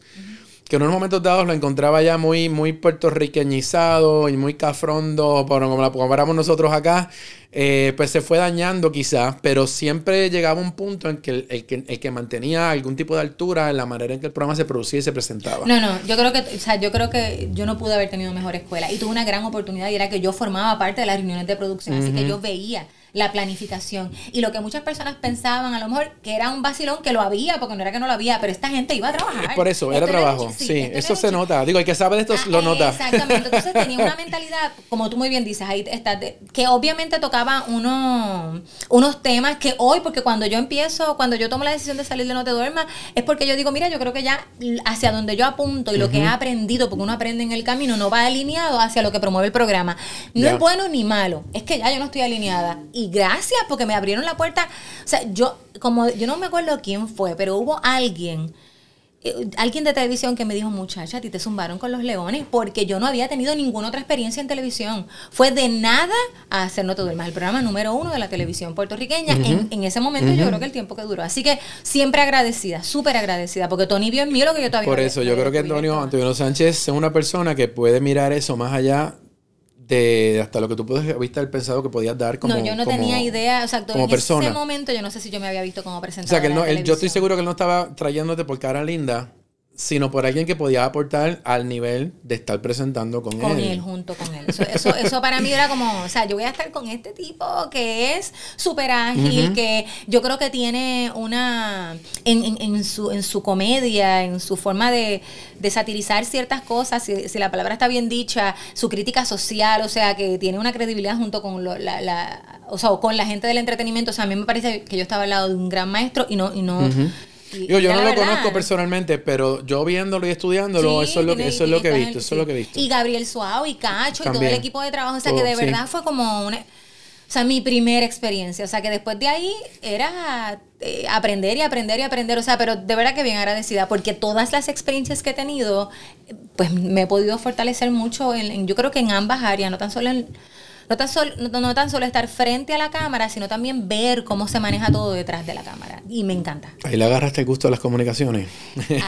Speaker 1: que en unos momentos dados lo encontraba ya muy, muy puertorriqueñizado y muy cafrondo, como la comparamos nosotros acá, eh, pues se fue dañando quizás, pero siempre llegaba un punto en que el, que el, que mantenía algún tipo de altura en la manera en que el programa se producía y se presentaba.
Speaker 2: No, no, yo creo que, o sea, yo creo que yo no pude haber tenido mejor escuela y tuve una gran oportunidad y era que yo formaba parte de las reuniones de producción, así que yo veía la planificación. Y lo que muchas personas pensaban, a lo mejor, que era un vacilón, que lo había, porque no era que no lo había, pero esta gente iba a trabajar.
Speaker 1: Por eso, era trabajo. sí, eso se nota. Digo, el que sabe de esto lo nota.
Speaker 2: Exactamente. Entonces (laughs) tenía una mentalidad, como tú muy bien dices, ahí está, que obviamente tocaba unos, unos temas que hoy, porque cuando yo empiezo, cuando yo tomo la decisión de salir de No Te Duermas, es porque yo digo, mira, yo creo que ya hacia donde yo apunto y lo que he aprendido, porque uno aprende en el camino, no va alineado hacia lo que promueve el programa. No es bueno ni malo, es que ya yo no estoy alineada. Y gracias porque me abrieron la puerta. O sea, yo, como, yo no me acuerdo quién fue, pero hubo alguien eh, alguien de televisión que me dijo, muchacha, a ti te zumbaron con los leones, porque yo no había tenido ninguna otra experiencia en televisión. Fue de nada a hacer No Te más el programa número uno de la televisión puertorriqueña. en, ese momento yo creo que el tiempo que duró. Así que siempre agradecida, súper agradecida, porque Tony vio en mí lo que yo todavía
Speaker 1: Por eso, yo creo que Antonio, Antonio Sánchez es una persona que puede mirar eso más allá de hasta lo que tú puedes haber pensado que podías dar como
Speaker 2: No, yo no tenía idea, o sea, en ese momento yo no sé si yo me había visto como presentadora.
Speaker 1: O sea, que él yo estoy seguro que él no estaba trayéndote por cara linda, sino por alguien que podía aportar al nivel de estar presentando con,
Speaker 2: él. Con él, junto con él. Eso, (laughs) eso, para mí era como, o sea, yo voy a estar con este tipo que es súper ágil, que yo creo que tiene una, en, en, su, en su comedia, en su forma de, satirizar ciertas cosas, si, la palabra está bien dicha, su crítica social, o sea, que tiene una credibilidad junto con la, la, o sea, con la gente del entretenimiento. O sea, a mí me parece que yo estaba al lado de un gran maestro y no, y no
Speaker 1: yo, yo no lo conozco personalmente, pero yo viéndolo y estudiándolo, eso, es lo, que, eso es lo que he visto, eso es lo que he visto.
Speaker 2: Y Gabriel Suárez y Cacho y todo el equipo de trabajo, o sea que de verdad fue como una... O sea, mi primera experiencia. O sea, que después de ahí era eh, aprender y aprender y aprender. O sea, pero de verdad que bien agradecida porque todas las experiencias que he tenido, pues me he podido fortalecer mucho en yo creo que en ambas áreas, no tan solo en no tan, solo, no, tan solo estar frente a la cámara, sino también ver cómo se maneja todo detrás de la cámara. Y me encanta.
Speaker 1: Ahí le agarraste el gusto a las comunicaciones.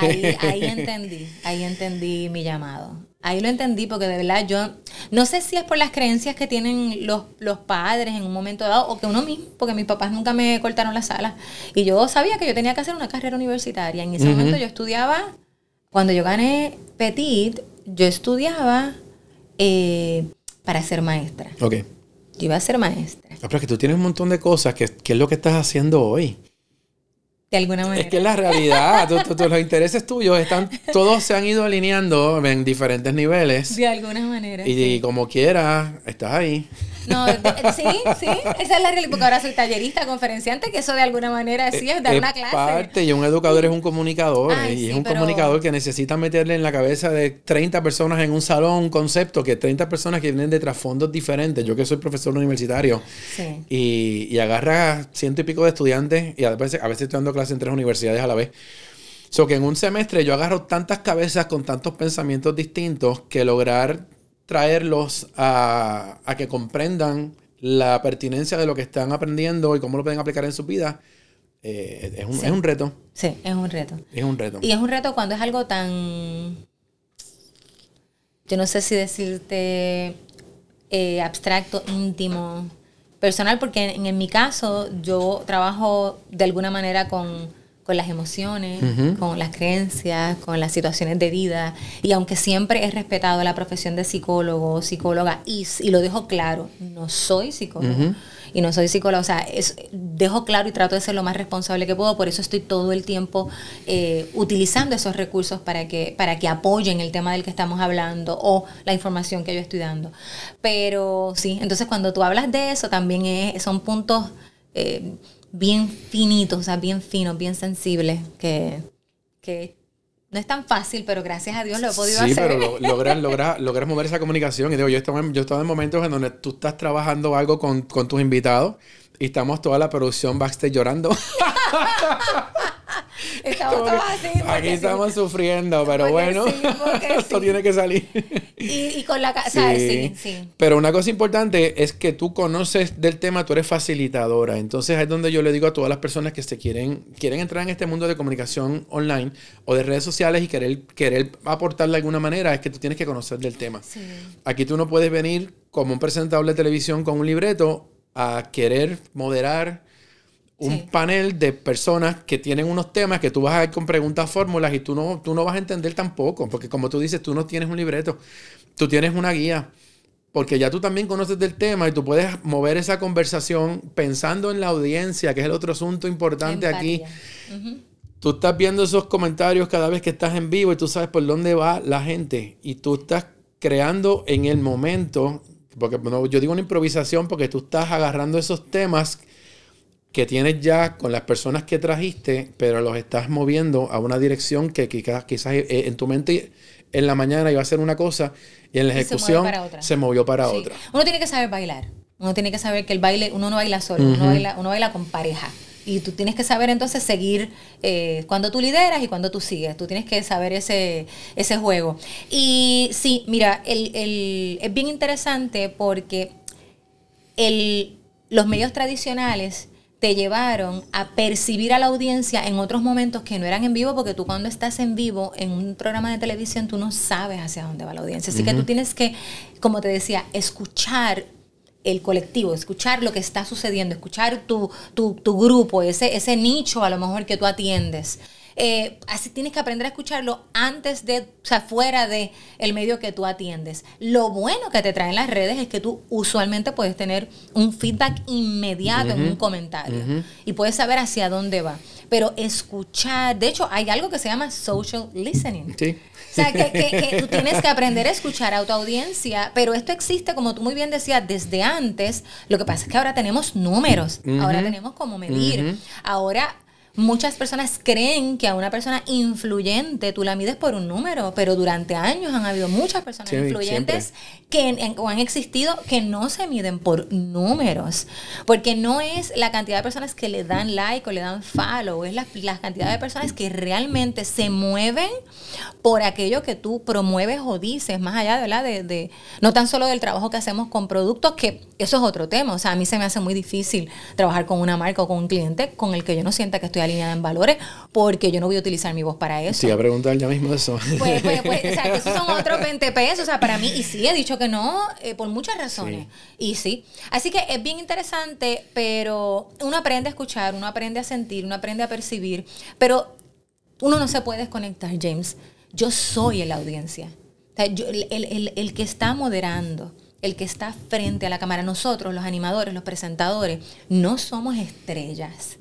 Speaker 2: Ahí, (laughs) ahí entendí, ahí entendí mi llamado. Ahí lo entendí porque de verdad yo no sé si es por las creencias que tienen los, los padres en un momento dado o que uno mismo, porque mis papás nunca me cortaron las alas. Y yo sabía que yo tenía que hacer una carrera universitaria. En ese momento yo estudiaba, cuando yo gané Petit, yo estudiaba eh, para ser maestra.
Speaker 1: Ok.
Speaker 2: Yo iba a ser maestra.
Speaker 1: Ah, pero es que tú tienes un montón de cosas. que ¿Qué es lo que estás haciendo hoy?
Speaker 2: De alguna manera.
Speaker 1: Es que la realidad. los intereses tuyos están. Todos se han ido alineando en diferentes niveles.
Speaker 2: De alguna manera.
Speaker 1: Y, como quieras, estás ahí.
Speaker 2: No, sí, sí, esa es la realidad, porque ahora soy tallerista, conferenciante, que eso de alguna manera sí es dar una clase.
Speaker 1: parte, y un educador es un comunicador, y es un comunicador que necesita meterle en la cabeza de 30 personas en un salón un concepto, que 30 personas que vienen de trasfondos diferentes, yo que soy profesor universitario, y, y agarra ciento y pico de estudiantes, y a veces, a veces estoy dando clases en tres universidades a la vez. So que en un semestre yo agarro tantas cabezas con tantos pensamientos distintos que lograr traerlos a, que comprendan la pertinencia de lo que están aprendiendo y cómo lo pueden aplicar en su vida, eh, es, un, es, un, reto.
Speaker 2: Sí, es un reto.
Speaker 1: Es un reto.
Speaker 2: Y es un reto cuando es algo tan, yo no sé si decirte eh, abstracto, íntimo, personal, porque en, en, mi caso yo trabajo de alguna manera con con las emociones, con las creencias, con las situaciones de vida. Y aunque siempre he respetado la profesión de psicólogo, psicóloga, y, y lo dejo claro, no soy psicólogo. y no soy psicóloga, o sea, es, dejo claro y trato de ser lo más responsable que puedo, por eso estoy todo el tiempo eh, utilizando esos recursos para que, para que apoyen el tema del que estamos hablando o la información que yo estoy dando. Pero sí, entonces cuando tú hablas de eso, también es, son puntos eh, bien finitos, o sea, bien finos, bien sensibles, que, que no es tan fácil, pero gracias a Dios lo he podido hacer.
Speaker 1: Sí, pero logras, logras, (laughs) logras mover esa comunicación. Y digo, yo estaba, yo estaba en momentos en donde tú estás trabajando algo con, con tus invitados y estamos toda la producción backstage llorando. (laughs)
Speaker 2: Estamos todos así.
Speaker 1: Aquí estamos sufriendo, pero bueno, (laughs) esto tiene que salir.
Speaker 2: Y, con la casa, sí. sí,
Speaker 1: Pero una cosa importante es que tú conoces del tema, tú eres facilitadora. Entonces es donde yo le digo a todas las personas que se quieren, quieren entrar en este mundo de comunicación online o de redes sociales y querer, querer aportar de alguna manera, es que tú tienes que conocer del tema. Aquí tú no puedes venir como un presentador de televisión con un libreto a querer moderar un panel de personas que tienen unos temas que tú vas a ver con preguntas, fórmulas y tú no, tú no vas a entender tampoco, porque como tú dices, tú no tienes un libreto, tú tienes una guía, porque ya tú también conoces del tema y tú puedes mover esa conversación pensando en la audiencia, que es el otro asunto importante aquí. Tú estás viendo esos comentarios cada vez que estás en vivo y tú sabes por dónde va la gente y tú estás creando en el momento, porque yo digo una improvisación porque tú estás agarrando esos temas que tienes ya con las personas que trajiste, pero los estás moviendo a una dirección que quizás, quizás eh, en tu mente en la mañana iba a ser una cosa y en la ejecución se, movió para otra.
Speaker 2: Uno tiene que saber bailar. Uno tiene que saber que el baile, uno no baila solo, uno, baila, uno baila con pareja. Y tú tienes que saber entonces seguir eh, cuando tú lideras y cuando tú sigues. Tú tienes que saber ese, ese juego. Y sí, mira, el, el, es bien interesante porque el, los medios tradicionales te llevaron a percibir a la audiencia en otros momentos que no eran en vivo, porque tú cuando estás en vivo en un programa de televisión, tú no sabes hacia dónde va la audiencia. Así que tú tienes que, como te decía, escuchar el colectivo, escuchar lo que está sucediendo, escuchar tu, tu, tu grupo, ese, ese nicho a lo mejor que tú atiendes. Eh, así tienes que aprender a escucharlo antes de, o sea, fuera de el medio que tú atiendes. Lo bueno que te traen las redes es que tú usualmente puedes tener un feedback inmediato en un comentario y puedes saber hacia dónde va. Pero escuchar, de hecho, hay algo que se llama social listening. Sí. O sea, que, tú tienes que aprender a escuchar a tu audiencia, pero esto existe, como tú muy bien decías, desde antes. Lo que pasa es que ahora tenemos números, ahora tenemos cómo medir. Ahora Muchas personas creen que a una persona influyente tú la mides por un número, pero durante años han habido muchas personas influyentes que o han existido que no se miden por números, porque no es la cantidad de personas que le dan like o le dan follow, es la, cantidad de personas que realmente se mueven por aquello que tú promueves o dices, más allá de, de, de no tan solo del trabajo que hacemos con productos, que eso es otro tema, o sea, a mí se me hace muy difícil trabajar con una marca o con un cliente con el que yo no sienta que estoy alineada en valores, porque yo no voy a utilizar mi voz para eso.
Speaker 1: Sí, a preguntar ya mismo eso.
Speaker 2: Pues, pues, pues, o sea, que esos (laughs) son otros 20 pesos, o sea, para mí, y sí, he dicho que no, eh, por muchas razones. Y sí. Así que es bien interesante, pero uno aprende a escuchar, uno aprende a sentir, uno aprende a percibir, pero uno no se puede desconectar, James. Yo soy la audiencia. el, el que está moderando, el que está frente a la cámara, nosotros, los animadores, los presentadores, no somos estrellas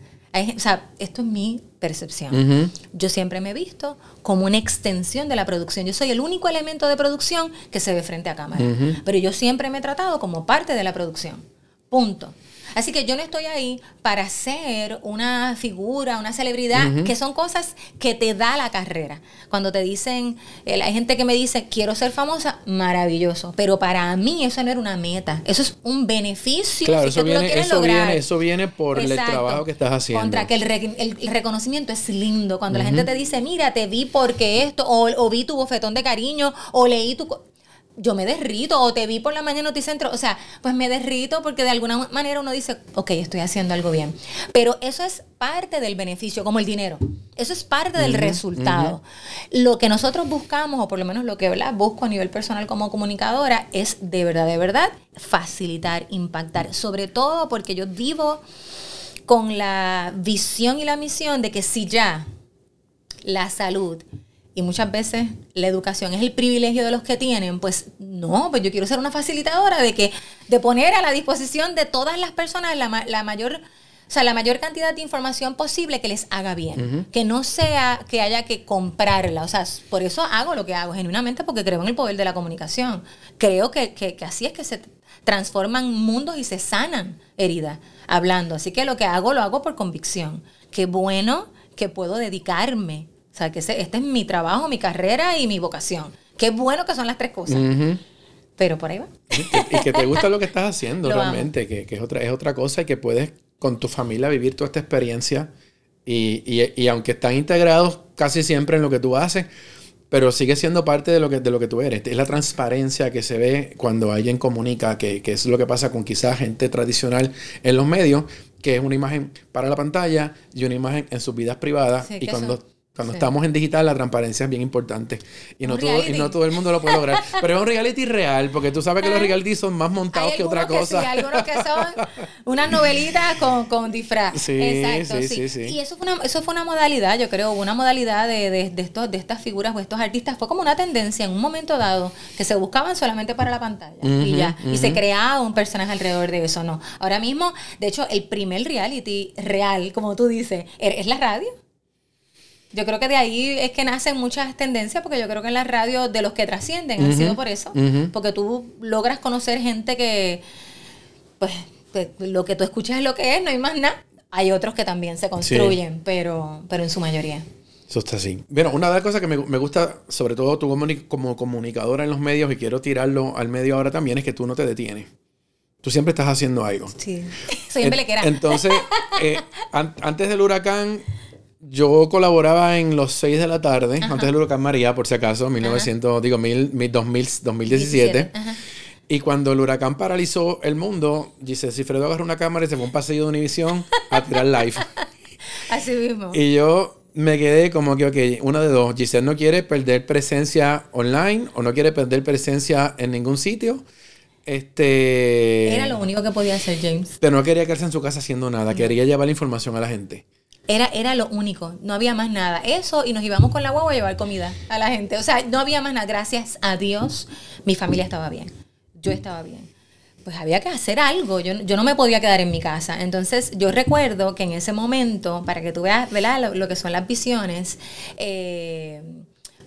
Speaker 2: o sea, esto es mi percepción. Yo siempre me he visto como una extensión de la producción. Yo soy el único elemento de producción que se ve frente a cámara. Pero yo siempre me he tratado como parte de la producción. Punto. Así que yo no estoy ahí para ser una figura, una celebridad, que son cosas que te da la carrera. Cuando te dicen, eh, hay gente que me dice, quiero ser famosa, maravilloso. Pero para mí eso no era una meta. Eso es un beneficio
Speaker 1: claro, eso, viene, eso, viene, eso viene por el trabajo que estás haciendo.
Speaker 2: Contra que el, reconocimiento es lindo. Cuando la gente te dice, mira, te vi porque esto, o, o vi tu bofetón de cariño, o leí tu yo me derrito o te vi por la mañana Noticentro, o sea, pues me derrito porque de alguna manera uno dice, ok, estoy haciendo algo bien. Pero eso es parte del beneficio, como el dinero. Eso es parte del resultado. Lo que nosotros buscamos, o por lo menos lo que busco a nivel personal como comunicadora, es de verdad, de verdad, facilitar, impactar. Sobre todo porque yo vivo con la visión y la misión de que si ya la salud y muchas veces la educación es el privilegio de los que tienen, pues no, pues yo quiero ser una facilitadora de que de poner a la disposición de todas las personas la, la mayor o sea, la mayor cantidad de información posible que les haga bien. Que no sea que haya que comprarla. O sea, por eso hago lo que hago, genuinamente, porque creo en el poder de la comunicación. Creo que, que, que así es que se transforman mundos y se sanan heridas hablando. Así que lo que hago, lo hago por convicción. Qué bueno que puedo dedicarme. O sea, que este es mi trabajo, mi carrera y mi vocación. Qué bueno que son las tres cosas. Pero por ahí va.
Speaker 1: Y que, te gusta lo que estás haciendo (laughs) realmente, que, que, es, otra, es otra cosa y que puedes con tu familia vivir toda esta experiencia y, y, aunque están integrados casi siempre en lo que tú haces, pero sigue siendo parte de lo que, de lo que tú eres. Es la transparencia que se ve cuando alguien comunica, que, que es lo que pasa con quizás gente tradicional en los medios, que es una imagen para la pantalla y una imagen en sus vidas privadas. y cuando cuando estamos en digital, la transparencia es bien importante. Y no, todo, y no todo el mundo lo puede lograr. (laughs) Pero es un reality real, porque tú sabes que los reality son más montados que otra cosa.
Speaker 2: Sí, algunos que son (laughs) unas novelitas con, con disfraz. Sí, Exacto, sí, sí, Y eso fue, una, eso fue una modalidad, yo creo, una modalidad de, de, de, estos, de estas figuras o estos artistas. Fue como una tendencia en un momento dado que se buscaban solamente para la pantalla. y ya. Y se creaba un personaje alrededor de eso, ¿no? Ahora mismo, de hecho, el primer reality real, como tú dices, er, es la radio. Yo creo que de ahí es que nacen muchas tendencias, porque yo creo que en la radio de los que trascienden han sido por eso, porque tú logras conocer gente que, pues, lo que tú escuchas es lo que es, no hay más nada. Hay otros que también se construyen, pero, pero en su mayoría.
Speaker 1: Eso está así. Bueno, una de las cosas que me, gusta, sobre todo tú como comunicadora en los medios, y quiero tirarlo al medio ahora también, es que tú no te detienes. Tú siempre estás haciendo algo.
Speaker 2: Sí. (laughs) Soy en,
Speaker 1: Entonces, (laughs) eh, antes del huracán, yo colaboraba en los 6 de la tarde, antes del huracán María, por si acaso, 1900, digo, mil, 2000, 2017. Y cuando el huracán paralizó el mundo, Giselle Cifredo agarró una cámara y se fue a un pasillo de Univisión a tirar live. (laughs)
Speaker 2: Así mismo.
Speaker 1: Y yo me quedé como que, ok, una de dos. Giselle no quiere perder presencia online o no quiere perder presencia en ningún sitio. Este...
Speaker 2: Era lo único que podía hacer James.
Speaker 1: Pero no quería quedarse en su casa haciendo nada, quería llevar la información a la gente.
Speaker 2: Era, era lo único, no había más nada. Eso y nos íbamos con la guagua a llevar comida a la gente. O sea, no había más nada. Gracias a Dios, mi familia estaba bien. Yo estaba bien. Pues había que hacer algo. Yo, yo no me podía quedar en mi casa. Entonces, yo recuerdo que en ese momento, para que tú veas ¿verdad? Lo, que son las visiones, eh,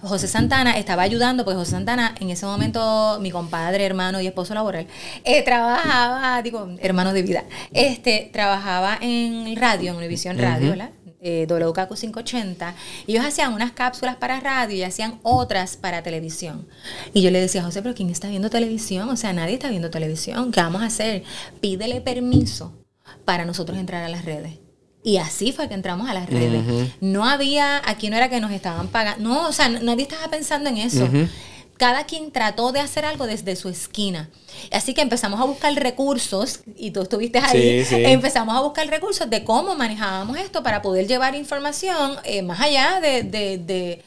Speaker 2: José Santana estaba ayudando, pues José Santana, en ese momento, mi compadre, hermano y esposo laboral, eh, trabajaba, digo, hermano de vida, este, trabajaba en radio, en Univisión Radio, ¿verdad? Eh, WKQ 580, y ellos hacían unas cápsulas para radio y hacían otras para televisión. Y yo le decía, José, pero ¿quién está viendo televisión? O sea, nadie está viendo televisión. ¿Qué vamos a hacer? Pídele permiso para nosotros entrar a las redes. Y así fue que entramos a las redes. No había, aquí no era que nos estaban pagando, no, o sea, nadie estaba pensando en eso. Cada quien trató de hacer algo desde su esquina. Así que empezamos a buscar recursos, y tú estuviste ahí, empezamos a buscar recursos de cómo manejábamos esto para poder llevar información eh, más allá de, de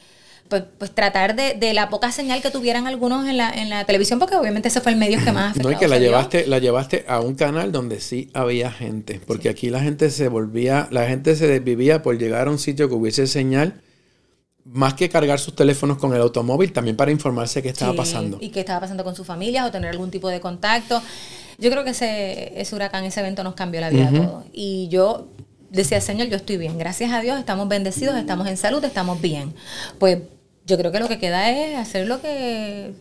Speaker 2: pues, pues tratar de, de, la poca señal que tuvieran algunos en la, en la televisión, porque obviamente ese fue el medio que más afectado.
Speaker 1: No, y que la llevaste, la llevaste a un canal donde sí había gente, porque aquí la gente se volvía, la gente se desvivía por llegar a un sitio que hubiese señal, más que cargar sus teléfonos con el automóvil, también para informarse qué estaba pasando.
Speaker 2: Y qué estaba pasando con su familia o tener algún tipo de contacto. Yo creo que ese, ese huracán, ese evento nos cambió la vida a todos. Y yo decía, Señor, yo estoy bien. Gracias a Dios, estamos bendecidos, estamos en salud, estamos bien. Pues yo creo que lo que queda es hacer lo que...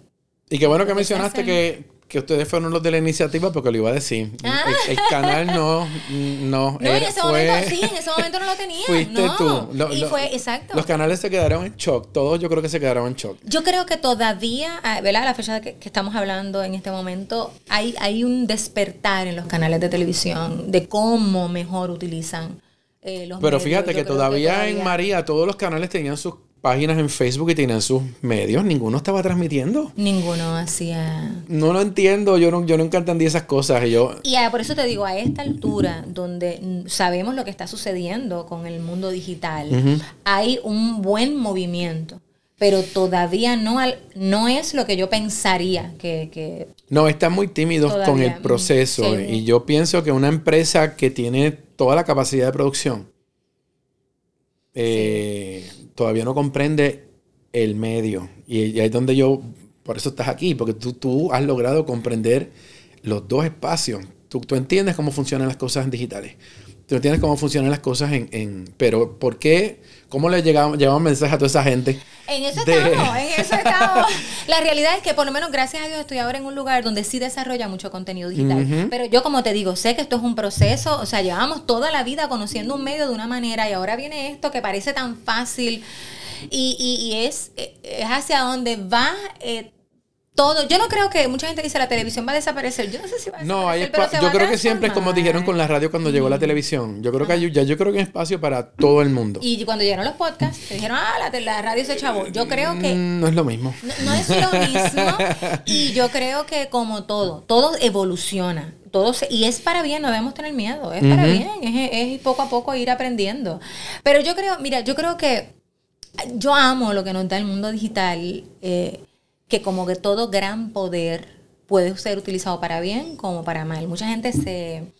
Speaker 1: Y qué bueno que mencionaste que, que ustedes fueron los de la iniciativa porque lo iba a decir. Ah. El, canal no, no. (laughs)
Speaker 2: No, en ese momento sí, en ese momento no lo tenían.
Speaker 1: Fuiste tú.
Speaker 2: y fue, exacto.
Speaker 1: Los canales se quedaron en shock. Todos yo creo que se quedaron en shock.
Speaker 2: Yo creo que todavía, ah, ¿verdad? La fecha que, que estamos hablando en este momento, hay, hay un despertar en los canales de televisión de cómo mejor utilizan eh, los
Speaker 1: Pero fíjate que todavía, en María todos los canales tenían sus páginas en Facebook y tenían sus medios, ninguno estaba transmitiendo.
Speaker 2: Ninguno hacía.
Speaker 1: No lo entiendo, yo, no, yo nunca entendí esas cosas. Y, yo...
Speaker 2: y por eso te digo, a esta altura, donde sabemos lo que está sucediendo con el mundo digital, hay un buen movimiento. Pero todavía no, no es lo que yo pensaría que...
Speaker 1: no, están muy tímidos con el proceso. Y yo pienso que una empresa que tiene toda la capacidad de producción, eh, todavía no comprende el medio. Y, ahí es donde yo, por eso estás aquí, porque tú, tú has logrado comprender los dos espacios. Tú, tú entiendes cómo funcionan las cosas digitales. Tú entiendes cómo funcionan las cosas en... en pero ¿por qué? ¿Cómo le llegamos, llevamos mensajes a toda esa gente?
Speaker 2: En eso estamos, en eso estamos. La realidad es que por lo menos gracias a Dios estoy ahora en un lugar donde sí desarrolla mucho contenido digital. Pero yo como te digo, sé que esto es un proceso, o sea, llevamos toda la vida conociendo un medio de una manera y ahora viene esto que parece tan fácil y, y, es, es, hacia donde va... Eh, todo. Yo no creo que mucha gente dice la televisión va a desaparecer. Yo no sé si va a desaparecer. No, hay
Speaker 1: pero yo creo que siempre es como dijeron con la radio cuando llegó la televisión. Yo creo que hay, ya yo creo que hay espacio para todo el mundo.
Speaker 2: Y cuando llegaron los podcasts, dijeron, ah, la, la radio se chavó. Yo creo que.
Speaker 1: Mm, no es lo mismo.
Speaker 2: No, es lo mismo. y (laughs) yo creo que como todo, todo evoluciona. Todo y es para bien, no debemos tener miedo. Es para bien. Es, es poco a poco ir aprendiendo. Pero yo creo, mira, yo creo que yo amo lo que nos da el mundo digital. Eh, que como que todo gran poder puede ser utilizado para bien como para mal. Mucha gente se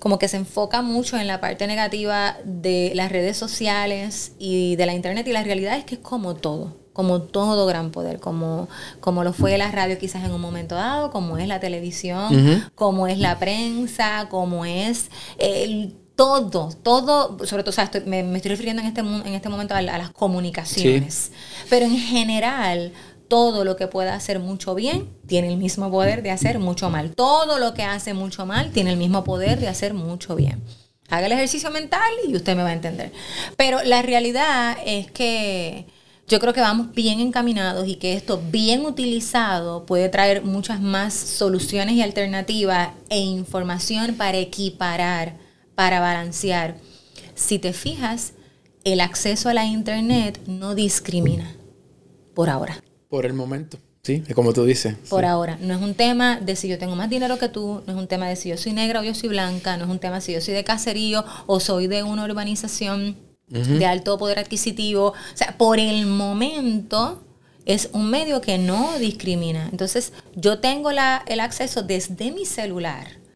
Speaker 2: como que se enfoca mucho en la parte negativa de las redes sociales y de la internet y la realidad es que es como todo, como todo gran poder, como, como lo fue la radio quizás en un momento dado, como es la televisión, como es la prensa, como es el todo, todo, sobre todo, o sea, me, estoy refiriendo en este, en este momento a, las comunicaciones, pero en general, todo lo que pueda hacer mucho bien tiene el mismo poder de hacer mucho mal. Todo lo que hace mucho mal tiene el mismo poder de hacer mucho bien. Haga el ejercicio mental y usted me va a entender. Pero la realidad es que yo creo que vamos bien encaminados y que esto bien utilizado puede traer muchas más soluciones y alternativas e información para equiparar, para balancear. Si te fijas, el acceso a la Internet no discrimina por ahora.
Speaker 1: Por el momento. Sí, es como tú dices.
Speaker 2: Por ahora. No es un tema de si yo tengo más dinero que tú, no es un tema de si yo soy negra o yo soy blanca, no es un tema de si yo soy de caserío o soy de una urbanización de alto poder adquisitivo. O sea, por el momento es un medio que no discrimina. Entonces, yo tengo la, el acceso desde mi celular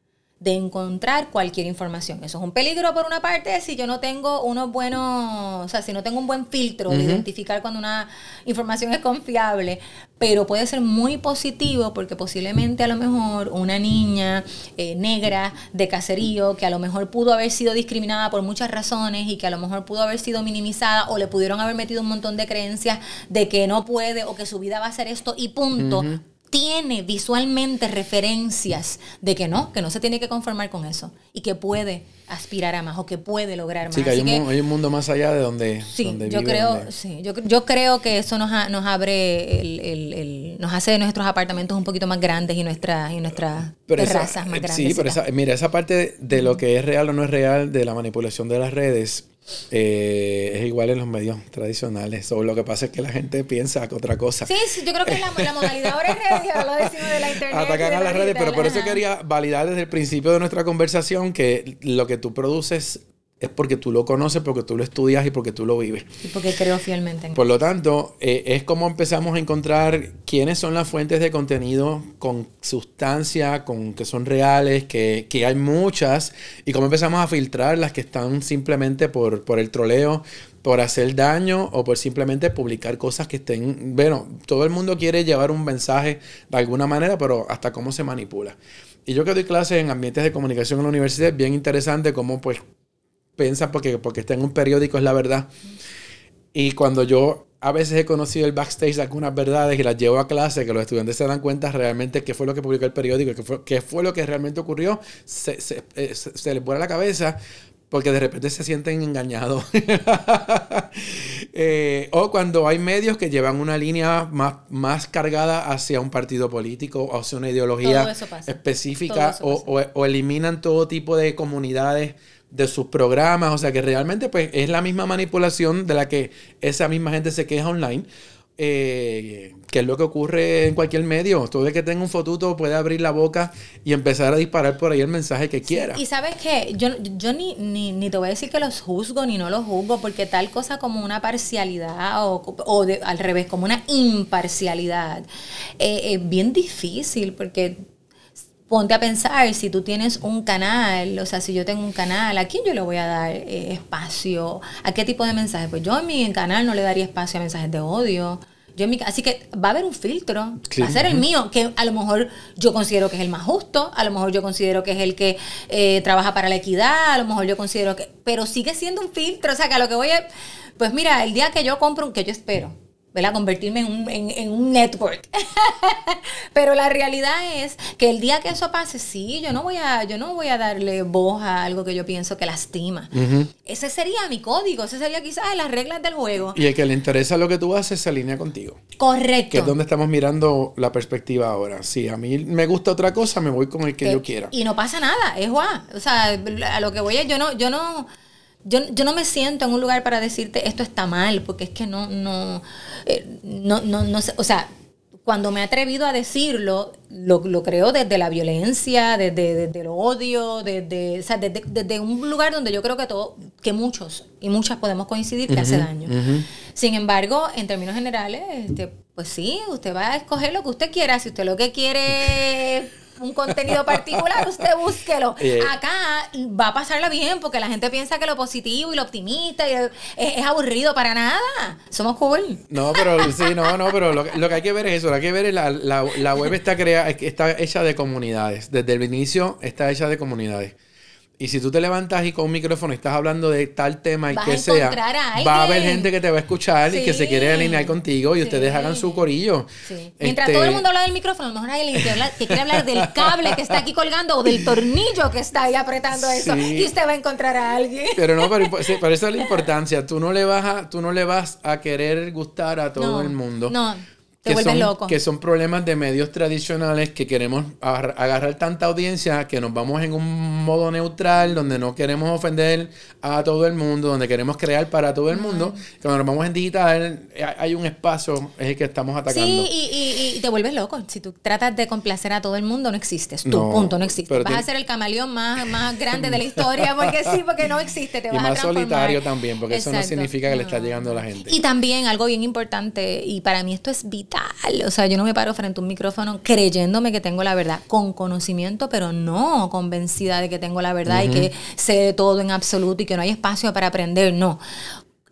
Speaker 2: de encontrar cualquier información. Eso es un peligro por una parte si yo no tengo unos buenos, o sea, si no tengo un buen filtro de identificar cuando una información es confiable, pero puede ser muy positivo porque posiblemente a lo mejor una niña eh, negra de caserío que a lo mejor pudo haber sido discriminada por muchas razones y que a lo mejor pudo haber sido minimizada o le pudieron haber metido un montón de creencias de que no puede o que su vida va a ser esto y punto tiene visualmente referencias de que no, que no se tiene que conformar con eso y que puede aspirar a más o que puede lograr más.
Speaker 1: Sí, que hay, un, mundo más allá de donde,
Speaker 2: sí, yo creo, Sí, yo, creo que eso nos, nos abre, el, nos hace nuestros apartamentos un poquito más grandes y nuestras y nuestras terrazas más grandes.
Speaker 1: Sí, pero esa, mira, esa parte de lo que es real o no es real, de la manipulación de las redes, eh, es igual en los medios tradicionales. O lo que pasa es que la gente piensa que otra cosa.
Speaker 2: Sí, sí yo creo que la, la modalidad ahora es redes, lo decimos de la internet.
Speaker 1: Atacan a las redes, pero por eso quería validar desde el principio de nuestra conversación que lo que tú produces es porque tú lo conoces, porque tú lo estudias y porque tú lo vives.
Speaker 2: Y porque creo fielmente en
Speaker 1: Por lo tanto, eh, es como empezamos a encontrar quiénes son las fuentes de contenido con sustancia, con que son reales, que, que hay muchas, y cómo empezamos a filtrar las que están simplemente por, por el troleo, por hacer daño o por simplemente publicar cosas que estén... Bueno, todo el mundo quiere llevar un mensaje de alguna manera, pero hasta cómo se manipula. Y yo que doy clases en ambientes de comunicación en la universidad, es bien interesante cómo pues piensa porque, porque está en un periódico, es la verdad. Y cuando yo a veces he conocido el backstage de algunas verdades y las llevo a clase, que los estudiantes se dan cuenta realmente qué fue lo que publicó el periódico, qué fue, qué fue lo que realmente ocurrió, se, se, eh, se, les vuela la cabeza porque de repente se sienten engañados. (laughs) Eh, o cuando hay medios que llevan una línea más, más cargada hacia un partido político o hacia una ideología específica o, o, o eliminan todo tipo de comunidades de sus programas, o sea que realmente pues es la misma manipulación de la que esa misma gente se queja online, eh, que es lo que ocurre en cualquier medio. Todo el que tenga un fotuto puede abrir la boca y empezar a disparar por ahí el mensaje que quiera.
Speaker 2: y sabes qué, yo, yo ni, ni, te voy a decir que los juzgo ni no los juzgo, porque tal cosa como una parcialidad o, o al revés, como una imparcialidad, eh, es bien difícil porque ponte a pensar, si tú tienes un canal, o sea, si yo tengo un canal, ¿a quién yo le voy a dar eh, espacio? ¿A qué tipo de mensajes? Pues yo en mi canal no le daría espacio a mensajes de odio. Yo en mi, así que va a haber un filtro, va a ser el mío, que a lo mejor yo considero que es el más justo, a lo mejor yo considero que es el que eh, trabaja para la equidad, a lo mejor yo considero que, pero sigue siendo un filtro, o sea, que a lo que voy a, pues mira, el día que yo compro, que yo espero, ¿verdad? Convertirme en un, en, un network. (laughs) Pero la realidad es que el día que eso pase, sí, yo no voy a, yo no voy a darle voz a algo que yo pienso que lastima. Ese sería mi código, ese sería quizás las reglas del juego.
Speaker 1: Y el que le interesa lo que tú haces se alinea contigo.
Speaker 2: Correcto.
Speaker 1: Que es donde estamos mirando la perspectiva ahora. Si a mí me gusta otra cosa, me voy con el que, yo quiera.
Speaker 2: Y no pasa nada, es guau. O sea, a lo que voy es, yo no, yo no yo, yo, no me siento en un lugar para decirte esto está mal, porque es que no, no, eh, no, no, no sé, o sea, cuando me he atrevido a decirlo, lo, lo creo desde la violencia, desde, el odio, desde, o sea, desde, desde, un lugar donde yo creo que todo, que muchos y muchas podemos coincidir que hace daño. Sin embargo, en términos generales, este, pues sí, usted va a escoger lo que usted quiera. Si usted lo que quiere un contenido particular, usted búsquelo. (laughs) Eh, Acá va a pasarla bien porque la gente piensa que lo positivo y lo optimista es, aburrido para nada. Somos cool.
Speaker 1: No, pero (laughs) sí, no, no, pero lo, que hay que ver es eso. Lo que hay que ver es la, la, la web está, crea, está hecha de comunidades. Desde el inicio está hecha de comunidades. Y si tú te levantas y con un micrófono estás hablando de tal tema y que sea, va a haber gente que te va a escuchar y que se quiere alinear contigo y ustedes hagan su corillo.
Speaker 2: Mientras todo el este mundo habla del micrófono, a lo mejor hay alguien que, quiere hablar del cable que está aquí colgando o del tornillo que está ahí apretando eso. Y usted va a encontrar a alguien.
Speaker 1: Pero no, pero, eso es la importancia. Tú no le vas a, tú no le vas a querer gustar a todo el mundo.
Speaker 2: No
Speaker 1: que son, Que son problemas de medios tradicionales que queremos agarrar tanta audiencia que nos vamos en un modo neutral, donde no queremos ofender a todo el mundo, donde queremos crear para todo el mundo. Cuando nos vamos en digital, hay un espacio, es el que estamos atacando.
Speaker 2: Sí, y, te vuelves loco. Si tú tratas de complacer a todo el mundo, no existes. Tu punto, no existe. Vas a ser el camaleón más, más grande de la historia, porque sí, porque no existe. Te (laughs) vas y
Speaker 1: más solitario también, porque eso no significa que le está llegando a la gente.
Speaker 2: Y también algo bien importante, y para mí esto es vital o sea, yo no me paro frente a un micrófono creyéndome que tengo la verdad, con conocimiento, pero no convencida de que tengo la verdad y que sé todo en absoluto y que no hay espacio para aprender, no.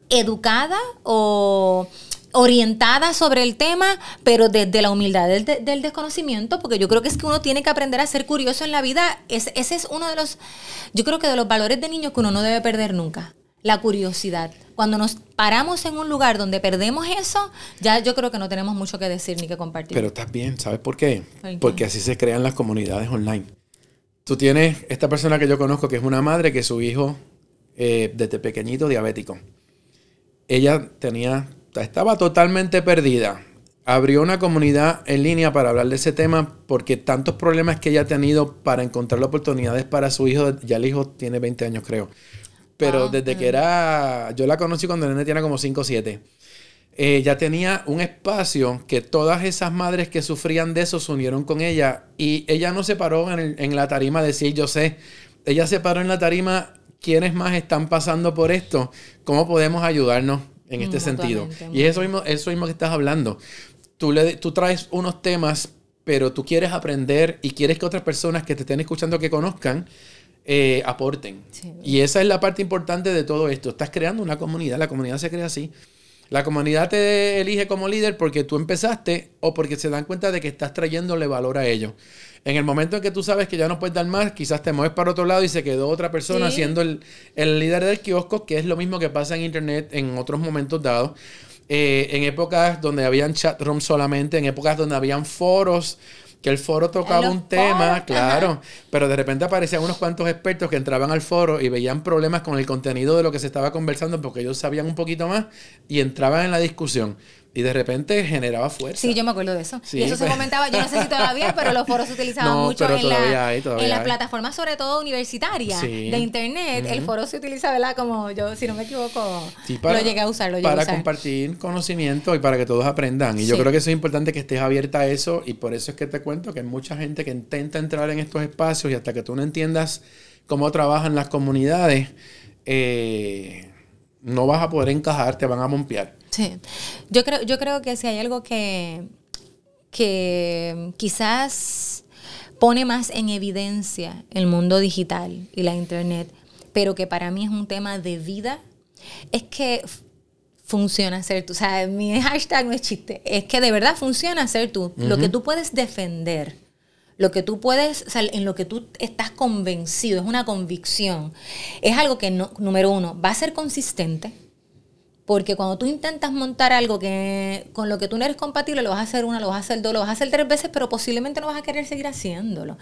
Speaker 2: Educada o orientada sobre el tema, pero desde la humildad del, desconocimiento, porque yo creo que es que uno tiene que aprender a ser curioso en la vida. ese es uno de los, yo creo que de los valores de niños que uno no debe perder nunca la curiosidad. Cuando nos paramos en un lugar donde perdemos eso, ya yo creo que no tenemos mucho que decir ni que compartir.
Speaker 1: Pero estás bien, ¿sabes por qué? Porque así se crean las comunidades online. Tú tienes esta persona que yo conozco que es una madre que su hijo, eh, desde pequeñito, diabético. Ella tenía, estaba totalmente perdida. Abrió una comunidad en línea para hablar de ese tema porque tantos problemas que ella ha tenido para encontrar oportunidades para su hijo, ya el hijo tiene 20 años creo pero desde que era, yo la conocí cuando el nene tenía como 5 o 7. Eh, ya tenía un espacio que todas esas madres que sufrían de eso se unieron con ella y ella no se paró en, la tarima a decir yo sé, ella se paró en la tarima quiénes más están pasando por esto, cómo podemos ayudarnos en este sentido. Y es eso mismo, eso mismo que estás hablando. Tú, le, tú traes unos temas, pero tú quieres aprender y quieres que otras personas que te estén escuchando que conozcan eh, aporten. Y esa es la parte importante de todo esto. Estás creando una comunidad, la comunidad se crea así. La comunidad te elige como líder porque tú empezaste o porque se dan cuenta de que estás trayéndole valor a ellos. En el momento en que tú sabes que ya no puedes dar más, quizás te mueves para otro lado y se quedó otra persona siendo el, líder del kiosco, que es lo mismo que pasa en Internet en otros momentos dados. Eh, en épocas donde habían chat rooms solamente, en épocas donde habían foros que el foro tocaba un tema, claro, pero de repente aparecían unos cuantos expertos que entraban al foro y veían problemas con el contenido de lo que se estaba conversando porque ellos sabían un poquito más y entraban en la discusión y de repente generaba fuerza.
Speaker 2: Sí, yo me acuerdo de eso. y eso se pues. comentaba, yo no sé si todavía, (laughs) pero los foros se utilizaban mucho en, la, en las plataformas, sobre todo universitarias de internet. El foro se utiliza, ¿verdad? Como yo, si no me equivoco, lo llegué a usar. Lo
Speaker 1: para
Speaker 2: a
Speaker 1: compartir conocimiento y para que todos aprendan. Y yo creo que eso es importante que estés abierta a eso. Y por eso es que te cuento que hay mucha gente que intenta entrar en estos espacios y hasta que tú no entiendas cómo trabajan las comunidades, eh, no vas a poder encajar, te van a mompear.
Speaker 2: Sí, yo creo, yo creo que si hay algo que, que quizás pone más en evidencia el mundo digital y la internet, pero que para mí es un tema de vida, es que funciona ser tú. O sea, mi hashtag no es chiste, es que de verdad funciona ser tú. Lo que tú puedes defender, lo que tú puedes, o sea, en lo que tú estás convencido, es una convicción, es algo que, no, número uno, va a ser consistente porque cuando tú intentas montar algo que con lo que tú no eres compatible, lo vas a hacer una, lo vas a hacer dos, lo vas a hacer tres veces, pero posiblemente no vas a querer seguir haciéndolo.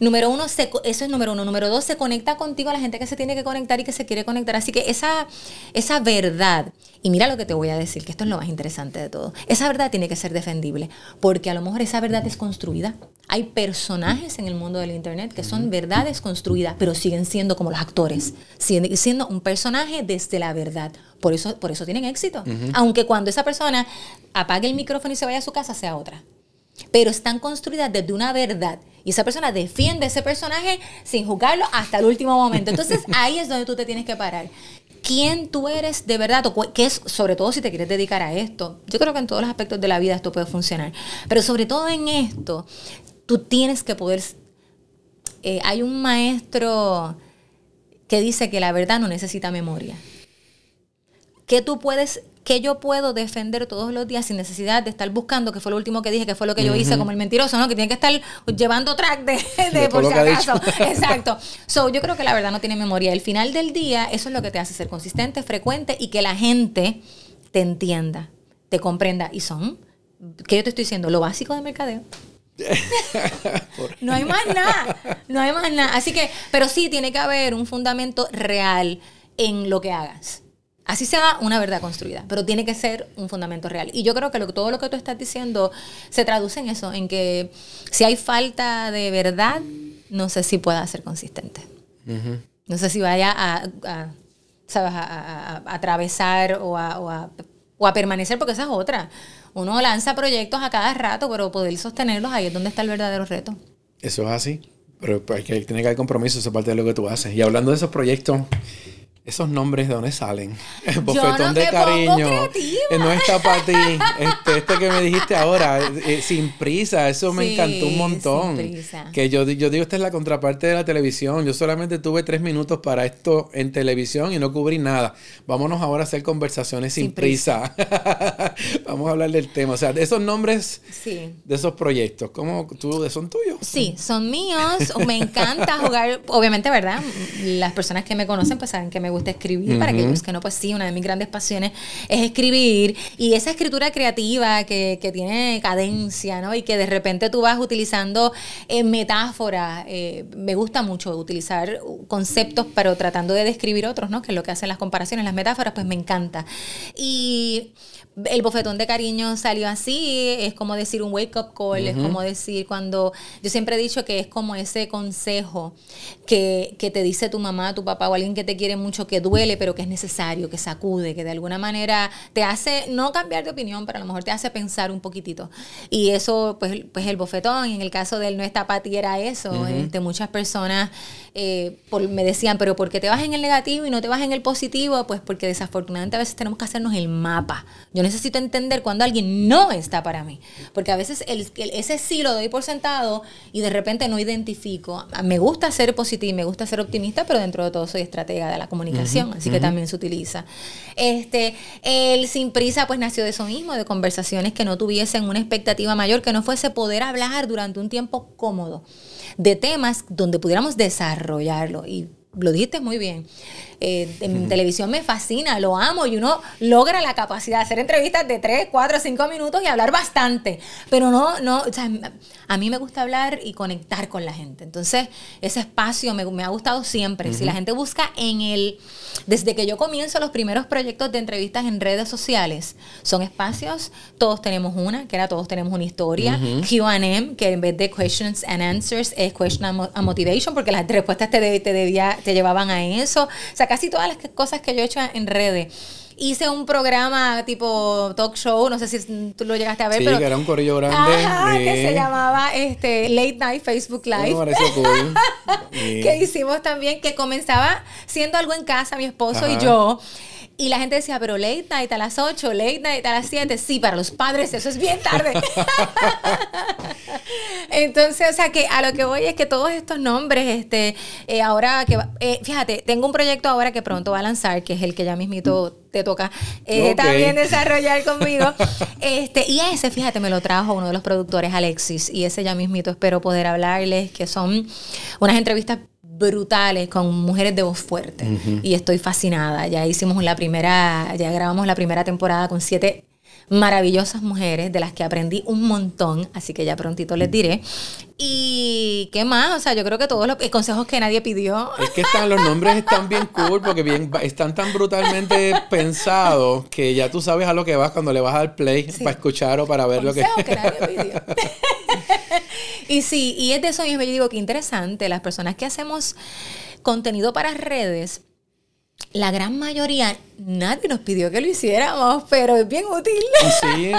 Speaker 2: Número uno, eso es número uno. Número dos, se conecta contigo a la gente que se tiene que conectar y que se quiere conectar. Así que esa, esa verdad, y mira lo que te voy a decir, que esto es lo más interesante de todo, esa verdad tiene que ser defendible, porque a lo mejor esa verdad es construida. Hay personajes en el mundo del Internet que son verdades construidas, pero siguen siendo como los actores, siguen siendo un personaje desde la verdad. Por eso, por eso tienen éxito. Aunque cuando esa persona apague el micrófono y se vaya a su casa, sea otra. Pero están construidas desde una verdad. Y esa persona defiende ese personaje sin juzgarlo hasta el último momento. Entonces (laughs) ahí es donde tú te tienes que parar quién tú eres de verdad, o qué es, sobre todo si te quieres dedicar a esto. Yo creo que en todos los aspectos de la vida esto puede funcionar, pero sobre todo en esto, tú tienes que poder... Eh, hay un maestro que dice que la verdad no necesita memoria. Que tú puedes, que yo puedo defender todos los días sin necesidad de estar buscando, que fue lo último que dije, que fue lo que yo hice como el mentiroso, ¿no? Que tiene que estar llevando track de, (laughs) de, por si acaso. (laughs) Exacto. So, yo creo que la verdad no tiene memoria. El final del día, eso es lo que te hace ser consistente, frecuente y que la gente te entienda, te comprenda. Y son, que yo te estoy diciendo, lo básico de mercadeo. (laughs) no hay más nada, no hay más nada. Así que, pero sí tiene que haber un fundamento real en lo que hagas. Así sea una verdad construida, pero tiene que ser un fundamento real. Y yo creo que todo lo que tú estás diciendo se traduce en eso, en que si hay falta de verdad, no sé si pueda ser consistente. No sé si vaya a, a, atravesar o a, o a permanecer, porque esa es otra uno lanza proyectos a cada rato, pero poder sostenerlos ahí es donde está el verdadero reto.
Speaker 1: Eso es así. Pero hay que, tiene que haber compromiso, eso es parte de lo que tú haces. Y hablando de esos proyectos, esos nombres de dónde salen. (laughs) Bofetón de cariño. Eh, no está para ti. (laughs) Este, este, que me dijiste ahora, eh, eh, sin prisa, eso me encantó un montón. Sin prisa. Que yo, yo digo, esta es la contraparte de la televisión. Yo solamente tuve tres minutos para esto en televisión y no cubrí nada. Vámonos ahora a hacer conversaciones sin, prisa. (laughs) Vamos a hablar del tema. O sea, de esos nombres de esos proyectos, ¿cómo tú son tuyos?
Speaker 2: Sí, son míos. Me encanta jugar, obviamente, ¿verdad? Las personas que me conocen pues saben que me gusta escribir, para aquellos que no, pues sí, una de mis grandes pasiones es escribir. Y esa escritura creativa que, que tiene cadencia, ¿no? Y que de repente tú vas utilizando eh, metáforas. Eh, me gusta mucho utilizar conceptos, pero tratando de describir otros, ¿no? Que es lo que hacen las comparaciones, las metáforas, pues me encanta. Y el bofetón de cariño salió así, es como decir un wake up call, es como decir cuando, yo siempre he dicho que es como ese consejo que, que, te dice tu mamá, tu papá o alguien que te quiere mucho, que duele, pero que es necesario, que sacude, que de alguna manera te hace, no cambiar de opinión, pero a lo mejor te hace pensar un poquitito. Y eso, pues, pues el bofetón, en el caso de él no está para ti, era eso. este, muchas personas eh, por, me decían, pero ¿por qué te vas en el negativo y no te vas en el positivo? Pues porque desafortunadamente a veces tenemos que hacernos el mapa. Yo necesito entender cuando alguien no está para mí. Porque a veces el, ese sí lo doy por sentado y de repente no identifico. Me gusta ser positiva, me gusta ser optimista, pero dentro de todo soy estratega de la comunicación, así que también se utiliza. Este, el sin prisa pues nació de eso mismo, de conversaciones que no tuviesen una expectativa mayor, que no fuese poder hablar durante un tiempo cómodo de temas donde pudiéramos desarrollarlo. Y lo dijiste muy bien. Eh, en televisión me fascina, lo amo y uno logra la capacidad de hacer entrevistas de 3, 4, 5 minutos y hablar bastante. Pero no, no, o sea, a mí me gusta hablar y conectar con la gente. Entonces, ese espacio me, me ha gustado siempre. Si la gente busca en el, desde que yo comienzo los primeros proyectos de entrevistas en redes sociales, son espacios, todos tenemos una, que era todos tenemos una historia, QM, que en vez de questions and answers es question and motivation, porque las respuestas te, te, debía, te llevaban a eso. O sea, casi todas las cosas que yo he hecho en redes. Hice un programa tipo talk show, no sé si tú lo llegaste a ver,
Speaker 1: sí,
Speaker 2: pero.
Speaker 1: que era un corillo grande.
Speaker 2: que se llamaba este, Late Night Facebook Live. (laughs) que hicimos también, que comenzaba siendo algo en casa, mi esposo y yo. Y la gente decía, pero late night a las 8, late night a las 7. Sí, para los padres eso es bien tarde. (laughs) Entonces, o sea, que a lo que voy es que todos estos nombres, este, eh, ahora que, eh, fíjate, tengo un proyecto ahora que pronto va a lanzar, que es el que ya mismito te toca eh, también desarrollar conmigo. Este, y ese, fíjate, me lo trajo uno de los productores, Alexis, y ese ya mismito espero poder hablarles, que son unas entrevistas brutales con mujeres de voz fuerte. Y estoy fascinada. Ya hicimos la primera, ya grabamos la primera temporada con siete maravillosas mujeres de las que aprendí un montón, así que ya prontito les diré. Y qué más, o sea, yo creo que todos los consejos que nadie pidió.
Speaker 1: Es que están, los nombres están bien cool porque bien, están tan brutalmente pensados que ya tú sabes a lo que vas cuando le vas al play para escuchar o para ver lo que... que nadie pidió. (laughs) (laughs)
Speaker 2: y sí, y es de eso mismo, yo digo que interesante, las personas que hacemos contenido para redes, la gran mayoría, nadie nos pidió que lo hiciéramos, pero es bien útil. (laughs)
Speaker 1: Sí,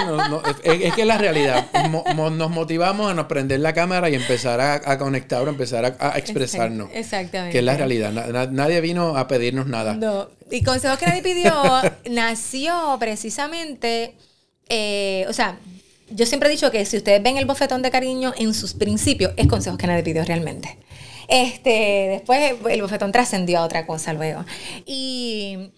Speaker 1: es, que es la realidad. nos motivamos a nos prender la cámara y empezar a, conectar o empezar a, expresarnos. Exactamente. Que es la realidad. nadie vino a pedirnos nada.
Speaker 2: No. Y consejos que nadie pidió (laughs) nació precisamente, eh, o sea, yo siempre he dicho que si ustedes ven el bofetón de cariño en sus principios, es consejos que nadie pidió realmente. Este, después el bofetón trascendió a otra cosa luego. Y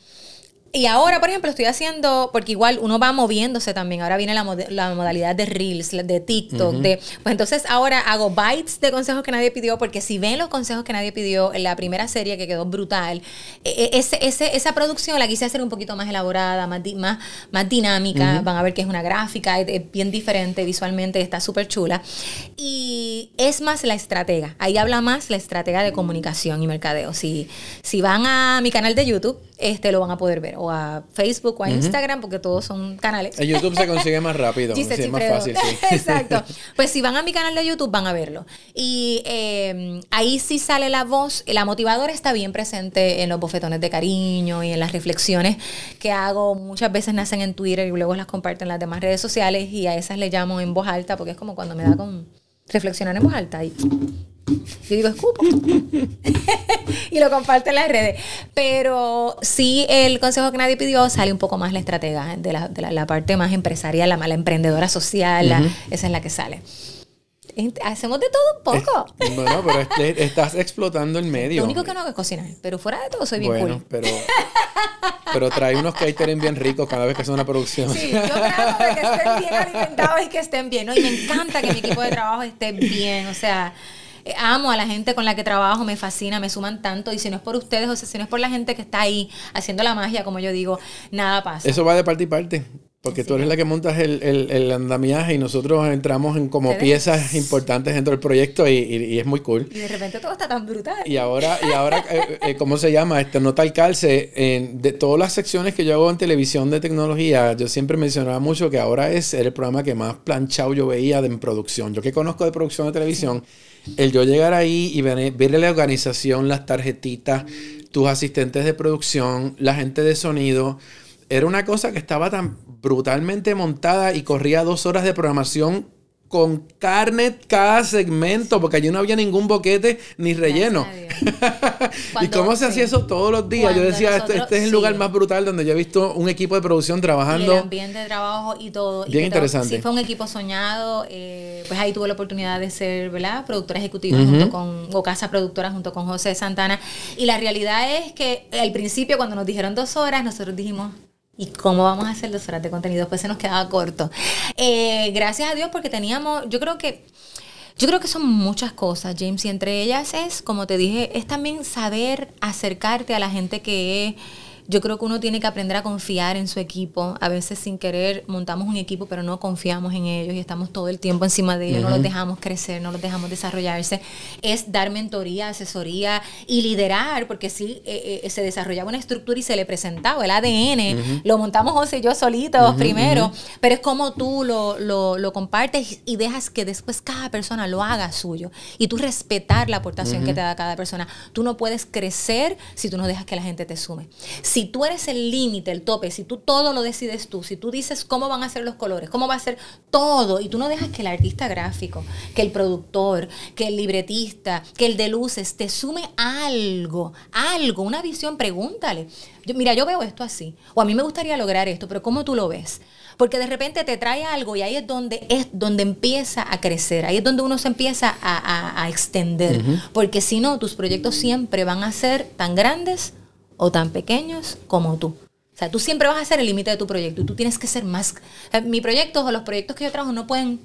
Speaker 2: y ahora, por ejemplo, estoy haciendo, porque igual uno va moviéndose también. Ahora viene la, la modalidad de Reels, de TikTok. de, pues entonces ahora hago bites de consejos que nadie pidió, porque si ven los consejos que nadie pidió en la primera serie que quedó brutal, e, e, ese, ese, esa producción la quise hacer un poquito más elaborada, más, más, más dinámica. Van a ver que es una gráfica, es, bien diferente visualmente, está súper chula. Y es más la estratega. Ahí habla más la estratega de comunicación y mercadeo. Si, si van a mi canal de YouTube, este, lo van a poder ver. O a Facebook o a Instagram, porque todos son canales.
Speaker 1: En YouTube se consigue más (laughs) rápido, es más fácil. (laughs)
Speaker 2: Exacto. Pues si van a mi canal de YouTube, van a verlo. Y em, ahí sí sale la voz. La motivadora está bien presente en los bofetones de cariño y en las reflexiones que hago. Muchas veces nacen en Twitter y luego las comparto en las demás redes sociales. Y a esas le llamo en voz alta, porque es como cuando me da con reflexionar en voz alta. Y yo digo, escupo. (laughs) y lo comparto en las redes. Pero sí, el consejo que nadie pidió sale un poco más la estratega de la, de la, parte más empresarial, la mala emprendedora social, esa es la que sale. Hacemos de todo un poco.
Speaker 1: bueno, pero estás explotando el medio.
Speaker 2: Lo único que no hago es cocinar, pero fuera de todo soy bien bueno,
Speaker 1: Pero, pero trae unos catering bien ricos cada vez que hace una producción.
Speaker 2: Sí, yo trato de que estén bien alimentados y que estén bien. ¿no? Y me encanta que mi equipo de trabajo esté bien. O sea, amo a la gente con la que trabajo, me fascina, me suman tanto. Y si no es por ustedes, o sea, si no es por la gente que está ahí haciendo la magia, como yo digo, nada pasa.
Speaker 1: Eso va de parte y parte. Porque tú eres la que montas el, el, andamiaje y nosotros entramos en como piezas importantes dentro del proyecto y, es muy cool.
Speaker 2: Y de repente todo está tan brutal.
Speaker 1: Y ahora, y ahora eh, eh, ¿cómo se llama? Este, nota al calce. En, de todas las secciones que yo hago en televisión de tecnología, yo siempre mencionaba mucho que ahora es el programa que más planchado yo veía de en producción. Yo que conozco de producción de televisión el yo llegar ahí y ver, la organización, las tarjetitas, tus asistentes de producción, la gente de sonido, era una cosa que estaba tan brutalmente montada y corría dos horas de programación con carne cada segmento, porque allí no había ningún boquete ni relleno. (laughs) ¿Y cómo se hacía eso todos los días? yo decía, este, este, es el lugar más brutal donde yo he visto un equipo de producción trabajando.
Speaker 2: Y el ambiente de trabajo y todo.
Speaker 1: Bien interesante.
Speaker 2: Sí, fue un equipo soñado. Eh, pues ahí tuve la oportunidad de ser, ¿verdad? Productora ejecutiva junto con, o casa productora junto con José Santana. Y la realidad es que al principio, cuando nos dijeron dos horas, nosotros dijimos, ¿Y cómo vamos a hacer dos horas de contenido? Pues se nos quedaba corto. Eh, gracias a Dios porque teníamos, yo creo que... Yo creo que son muchas cosas, James, y entre ellas es, como te dije, es también saber acercarte a la gente que yo creo que uno tiene que aprender a confiar en su equipo. A veces sin querer montamos un equipo, pero no confiamos en ellos y estamos todo el tiempo encima de ellos, no los dejamos crecer, no los dejamos desarrollarse. Es dar mentoría, asesoría y liderar, porque sí eh, eh, se desarrollaba una estructura y se le presentaba el ADN. Lo montamos José y yo solitos primero, pero es como tú lo, lo, compartes y dejas que después cada persona lo haga suyo. Y tú respetar la aportación que te da cada persona. Tú no puedes crecer si tú no dejas que la gente te sume. Si si tú eres el límite, el tope, si tú todo lo decides tú, si tú dices cómo van a ser los colores, cómo va a ser todo, y tú no dejas que el artista gráfico, que el productor, que el libretista, que el de luces te sume algo, algo, una visión, pregúntale. mira, yo veo esto así, o a mí me gustaría lograr esto, pero ¿cómo tú lo ves? Porque de repente te trae algo y ahí es donde, es donde empieza a crecer, ahí es donde uno se empieza a, extender. Porque si no, tus proyectos siempre van a ser tan grandes o tan pequeños como tú. O sea, tú siempre vas a ser el límite de tu proyecto y tú tienes que ser más... mi proyecto o los proyectos que yo trabajo no pueden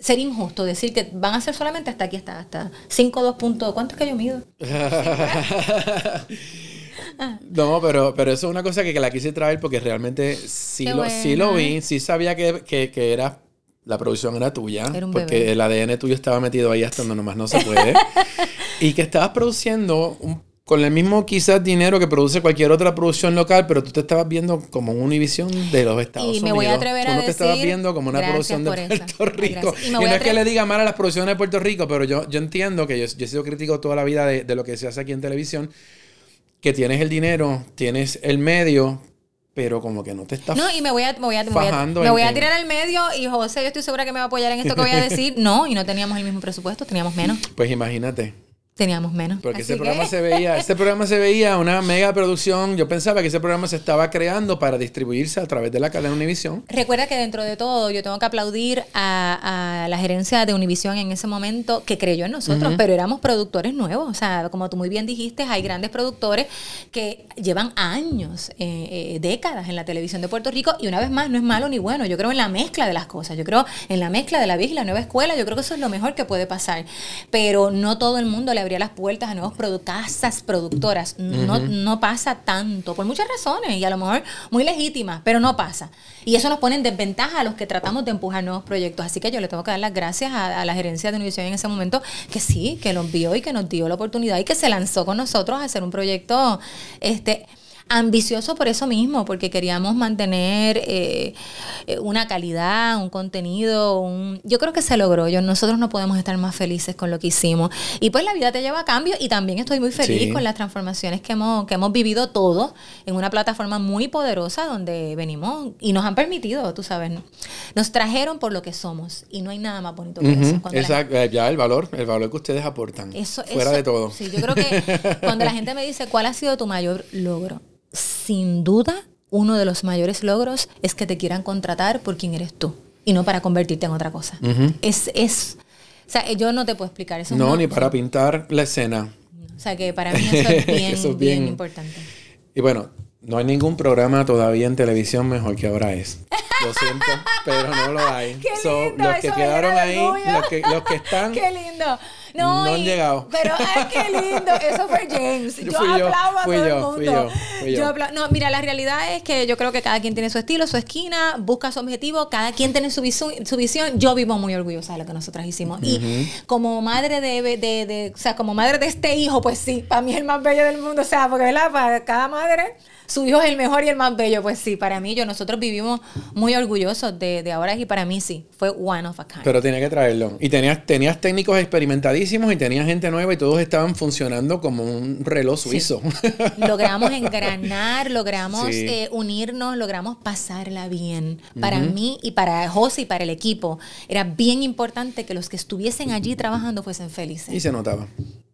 Speaker 2: ser injusto decir que van a ser solamente hasta aquí, hasta, hasta 5, 2 puntos. ¿Cuánto es que yo mido? (laughs)
Speaker 1: No, pero, pero eso es una cosa que, la quise traer porque realmente sí, lo, sí lo vi, sí sabía que, que, era la producción era tuya, porque el ADN tuyo estaba metido ahí hasta donde nomás no se puede. (laughs) y que estabas produciendo con el mismo quizás dinero que produce cualquier otra producción local, pero tú te estabas viendo como una Univision de los Estados Unidos. Y me voy a atrever tú no te estabas viendo como una producción de Puerto Rico. Y, no es que le diga mal a las producciones de Puerto Rico, pero yo, yo entiendo que yo, he sido crítico toda la vida de, de lo que se hace aquí en televisión que tienes el dinero, tienes el medio, pero como que no te estás
Speaker 2: No, y me voy a, me voy a, me voy a, tirar al medio y José, yo estoy segura que me va a apoyar en esto que voy a (laughs) decir. No, y no teníamos el mismo presupuesto, teníamos menos.
Speaker 1: Pues imagínate.
Speaker 2: Teníamos menos.
Speaker 1: Porque ese programa se veía, este programa se veía una mega producción. Yo pensaba que ese programa se estaba creando para distribuirse a través de la cadena Univisión.
Speaker 2: Recuerda que dentro de todo yo tengo que aplaudir a, la gerencia de Univisión en ese momento que creyó en nosotros, pero éramos productores nuevos. O sea, como tú muy bien dijiste, hay grandes productores que llevan años, eh, eh, décadas en la televisión de Puerto Rico y una vez más no es malo ni bueno. Yo creo en la mezcla de las cosas. Yo creo en la mezcla de la vieja y la nueva escuela. Yo creo que eso es lo mejor que puede pasar. Pero no todo el mundo le abría las puertas a nuevos casas productoras. No, no pasa tanto, por muchas razones, y a lo mejor muy legítimas, pero no pasa. Y eso nos pone en desventaja a los que tratamos de empujar nuevos proyectos. Así que yo le tengo que dar las gracias a, la gerencia de Univision en ese momento, que sí, que nos vio y que nos dio la oportunidad y que se lanzó con nosotros a hacer un proyecto este ambicioso por eso mismo, porque queríamos mantener eh, eh, una calidad, un contenido, un... yo creo que se logró, yo, nosotros no podemos estar más felices con lo que hicimos. Y pues la vida te lleva a cambio y también estoy muy feliz con las transformaciones que hemos, que hemos vivido todos en una plataforma muy poderosa donde venimos y nos han permitido, tú sabes, nos trajeron por lo que somos y no hay nada más bonito que eso.
Speaker 1: Exacto, eh, ya el valor, el valor que ustedes aportan. Eso, fuera de todo.
Speaker 2: Sí, yo creo que cuando la (laughs) gente me dice cuál ha sido tu mayor logro, sin duda, uno de los mayores logros es que te quieran contratar por quien eres tú y no para convertirte en otra cosa. Es, es, o sea, yo no te puedo explicar eso.
Speaker 1: No, ni para pintar la escena.
Speaker 2: O sea, que para mí eso es (laughs) bien, bien, importante.
Speaker 1: Y bueno, no hay ningún programa todavía en televisión mejor que ahora es. Lo siento, (laughs) pero no lo hay.
Speaker 2: Qué lindo,
Speaker 1: los que quedaron ahí, los que, los que (laughs) están.
Speaker 2: Qué lindo.
Speaker 1: No, han llegado.
Speaker 2: Pero ay, qué lindo. Eso fue James. (laughs) Yo, aplaudo a todo el mundo. Fui yo, fui no, mira, la realidad es que yo creo que cada quien tiene su estilo, su esquina, busca su objetivo, cada quien tiene su, visión, su visión. Yo vivo muy orgullosa de lo que nosotras hicimos. Y como madre de, de, de, o sea, como madre de este hijo, pues sí, para mí es el más bello del mundo. O sea, porque, ¿verdad? Para cada madre su hijo es el mejor y el más bello. Pues sí, para mí, yo, nosotros vivimos muy orgullosos de, de ahora y para mí sí, fue one of a kind.
Speaker 1: Pero tenía que traerlo. Y tenías, tenías técnicos experimentadísimos y tenías gente nueva y todos estaban funcionando como un reloj suizo. (laughs)
Speaker 2: Logramos engranar, logramos eh, unirnos, logramos pasarla bien. Para mí y para José y para el equipo, era bien importante que los que estuviesen allí trabajando fuesen felices.
Speaker 1: Y se notaba.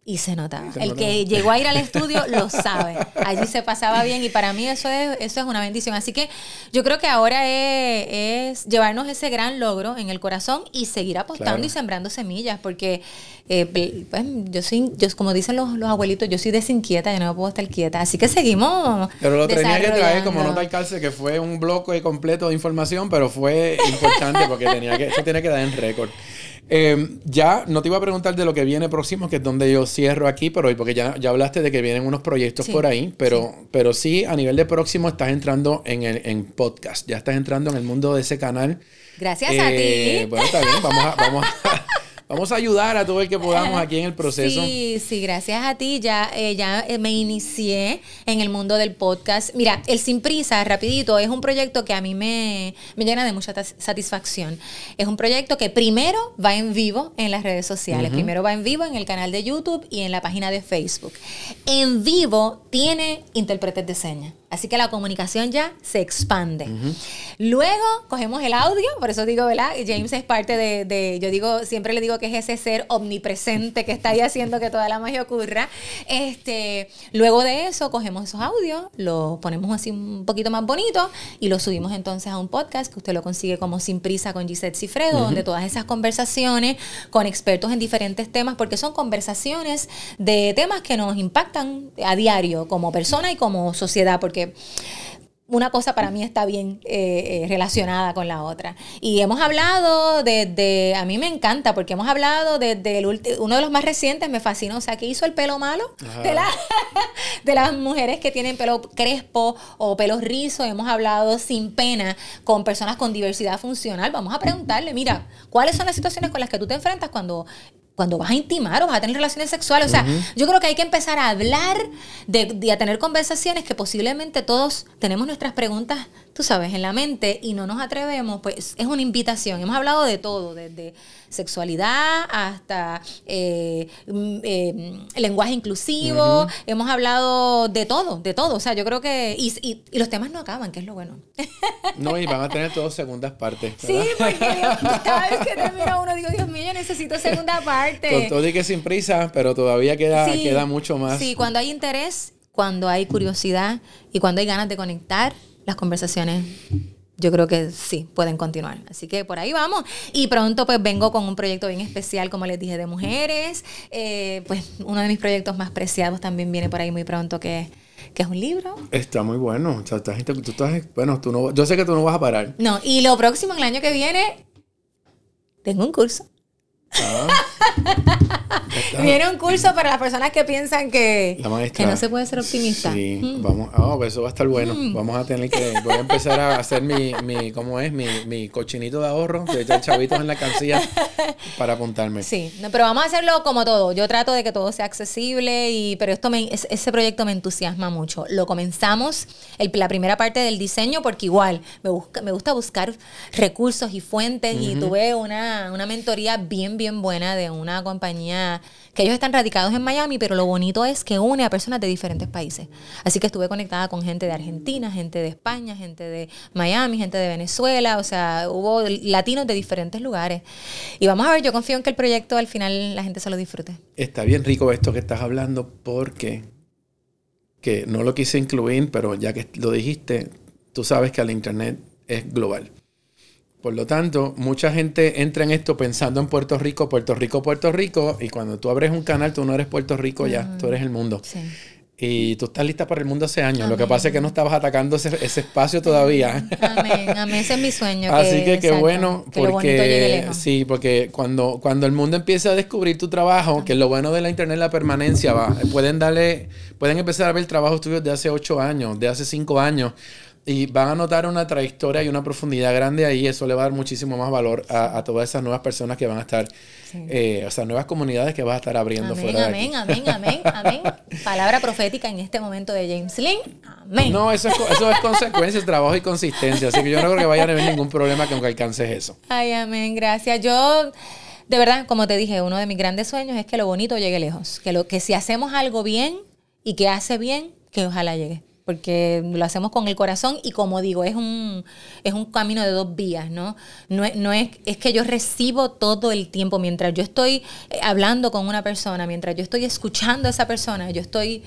Speaker 2: Y se notaba. el que llegó a ir al (laughs) estudio lo sabe. Allí se pasaba bien y para mí eso es, eso es una bendición. Así que yo creo que ahora es, llevarnos ese gran logro en el corazón y seguir apostando y sembrando semillas, porque eh, pues, yo soy, yo, como dicen los, abuelitos, yo soy desinquieta, yo no puedo estar quieta. Así que seguimos.
Speaker 1: Pero lo tenía que traer como nota al calce, que fue un bloque completo de información, pero fue importante porque tenía que, eso tiene que dar en récord. Eh, ya no te iba a preguntar de lo que viene próximo, que es donde yo cierro aquí, pero porque ya, ya hablaste de que vienen unos proyectos por ahí, pero sí. pero sí, a nivel de próximo estás entrando en el en podcast, ya estás entrando en el mundo de ese canal.
Speaker 2: Gracias a
Speaker 1: eh, ti. Bueno, está bien, vamos a, vamos a, Vamos a ayudar a todo el que podamos aquí en el proceso.
Speaker 2: Sí, sí, gracias a ti. Ya, eh, ya eh, me inicié en el mundo del podcast. Mira, el Sin Prisa, rapidito, es un proyecto que a mí me, me llena de mucha satisfacción. Es un proyecto que primero va en vivo en las redes sociales. Primero va en vivo en el canal de YouTube y en la página de Facebook. En vivo tiene intérpretes de señas. Así que la comunicación ya se expande. Luego cogemos el audio, por eso digo, ¿verdad? James es parte de, yo digo, siempre le digo que es ese ser omnipresente que está ahí haciendo que toda la magia ocurra. Este, luego de eso cogemos esos audios, los ponemos así un poquito más bonitos y los subimos entonces a un podcast que usted lo consigue como Sin Prisa con Gisette Cifredo, donde todas esas conversaciones con expertos en diferentes temas, porque son conversaciones de temas que nos impactan a diario como persona y como sociedad, porque una cosa para mí está bien eh, eh, relacionada con la otra. Y hemos hablado de, a mí me encanta, porque hemos hablado desde uno de los más recientes, me fascinó, o sea, que hizo el pelo malo de, (laughs) de las mujeres que tienen pelo crespo o pelo rizo. Hemos hablado sin pena con personas con diversidad funcional. Vamos a preguntarle, mira, ¿cuáles son las situaciones con las que tú te enfrentas cuando cuando vas a intimar o vas a tener relaciones sexuales. O sea, yo creo que hay que empezar a hablar de, a tener conversaciones que posiblemente todos tenemos nuestras preguntas, tú sabes, en la mente y no nos atrevemos. Pues es una invitación. Hemos hablado de todo, desde sexualidad hasta eh, mm, eh, lenguaje inclusivo. Hemos hablado de todo, de todo. O sea, yo creo que. Y, y, los temas no acaban, que es lo bueno.
Speaker 1: No, y van a tener todas segundas partes.
Speaker 2: Sí, porque (laughs) cada vez que termina uno digo, Dios mío, yo necesito segunda parte.
Speaker 1: Con todo y que sin prisa, pero todavía queda, queda mucho más.
Speaker 2: Sí, cuando hay interés, cuando hay curiosidad y cuando hay ganas de conectar, las conversaciones yo creo que sí, pueden continuar. Así que por ahí vamos. Y pronto pues vengo con un proyecto bien especial, como les dije, de mujeres. Eh, pues uno de mis proyectos más preciados también viene por ahí muy pronto, que, que es un libro.
Speaker 1: Está muy bueno. bueno, tú no, yo sé que tú no vas a parar.
Speaker 2: No, y lo próximo, el año que viene, tengo un curso. Ah. Viene un curso para las personas que piensan que, que no se puede ser optimista.
Speaker 1: Sí, mm. vamos, oh, pues eso va a estar bueno. Mm. Vamos a tener que, voy a empezar a hacer mi, mi ¿cómo es? Mi, mi cochinito de ahorro, de echar chavitos en la cancilla para apuntarme.
Speaker 2: Sí, pero vamos a hacerlo como todo. Yo trato de que todo sea accesible, y, pero esto me, ese proyecto me entusiasma mucho. Lo comenzamos, el, la primera parte del diseño, porque igual me, busca, me gusta buscar recursos y fuentes y tuve una, una mentoría bien, bien buena de una compañía que ellos están radicados en Miami, pero lo bonito es que une a personas de diferentes países. Así que estuve conectada con gente de Argentina, gente de España, gente de Miami, gente de Venezuela, o sea, hubo latinos de diferentes lugares. Y vamos a ver, yo confío en que el proyecto al final la gente se lo disfrute.
Speaker 1: Está bien rico esto que estás hablando porque que no lo quise incluir, pero ya que lo dijiste, tú sabes que el Internet es global. Por lo tanto, mucha gente entra en esto pensando en Puerto Rico, Puerto Rico, Puerto Rico, y cuando tú abres un canal, tú no eres Puerto Rico ya, tú eres el mundo. Y tú estás lista para el mundo hace años. Lo que pasa es que no estabas atacando ese, espacio todavía.
Speaker 2: Amén, amén. Ese es mi sueño. (laughs)
Speaker 1: Así que qué bueno, porque sí, porque cuando, cuando el mundo empieza a descubrir tu trabajo, que lo bueno de la internet la permanencia va, pueden darle, pueden empezar a ver trabajos tuyos de hace ocho años, de hace cinco años y van a notar una trayectoria y una profundidad grande ahí. Eso le va a dar muchísimo más valor a, todas esas nuevas personas que van a estar, eh, o sea, nuevas comunidades que vas a estar abriendo
Speaker 2: amén,
Speaker 1: fuera
Speaker 2: amén, de aquí. Amén, amén, (laughs) amén, Palabra profética en este momento de James Lynn. Amén.
Speaker 1: No, eso es, eso es consecuencia, trabajo y consistencia. Así que yo no creo que vayan a haber ningún problema que alcances eso.
Speaker 2: Ay, amén, gracias. Yo de verdad, como te dije, uno de mis grandes sueños es que lo bonito llegue lejos. Que, lo, que si hacemos algo bien y que hace bien, que ojalá llegue porque lo hacemos con el corazón y como digo, es un, es un camino de dos vías, ¿no? No, no es, es que yo recibo todo el tiempo, mientras yo estoy eh, hablando con una persona, mientras yo estoy escuchando a esa persona, yo estoy,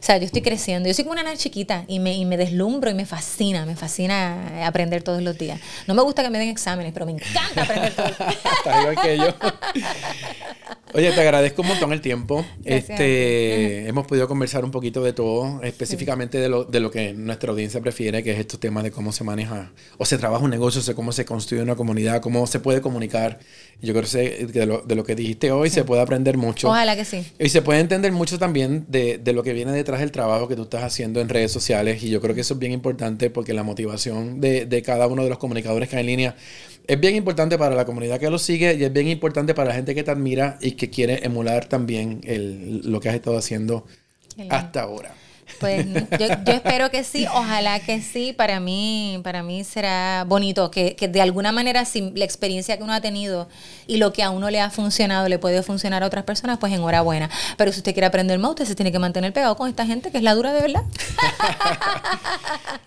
Speaker 2: o sea, yo estoy creciendo. Yo soy como una nana chiquita y me, y me deslumbro y me fascina, me fascina aprender todos los días. No me gusta que me den exámenes, pero me encanta aprender todos los días. (laughs) Está igual que yo. (laughs)
Speaker 1: Oye, te agradezco un montón el tiempo. Este, hemos podido conversar un poquito de todo, específicamente de, lo, de lo que nuestra audiencia prefiere, que es estos temas de cómo se maneja o se trabaja un negocio, o cómo se construye una comunidad, cómo se puede comunicar. Yo creo que de lo, de lo que dijiste hoy se puede aprender mucho.
Speaker 2: Ojalá que sí.
Speaker 1: Y se puede entender mucho también de, de lo que viene detrás del trabajo que tú estás haciendo en redes sociales. Y yo creo que eso es bien importante porque la motivación de, de cada uno de los comunicadores que hay en línea es bien importante para la comunidad que lo sigue y es bien importante para la gente que te admira y que quiere emular también el, lo que has estado haciendo hasta ahora.
Speaker 2: Pues yo, yo, espero que sí, ojalá que sí. Para mí, para mí será bonito que, que, de alguna manera, si la experiencia que uno ha tenido y lo que a uno le ha funcionado le puede funcionar a otras personas, pues enhorabuena. Pero si usted quiere aprender más, usted se tiene que mantener pegado con esta gente que es la dura de verdad.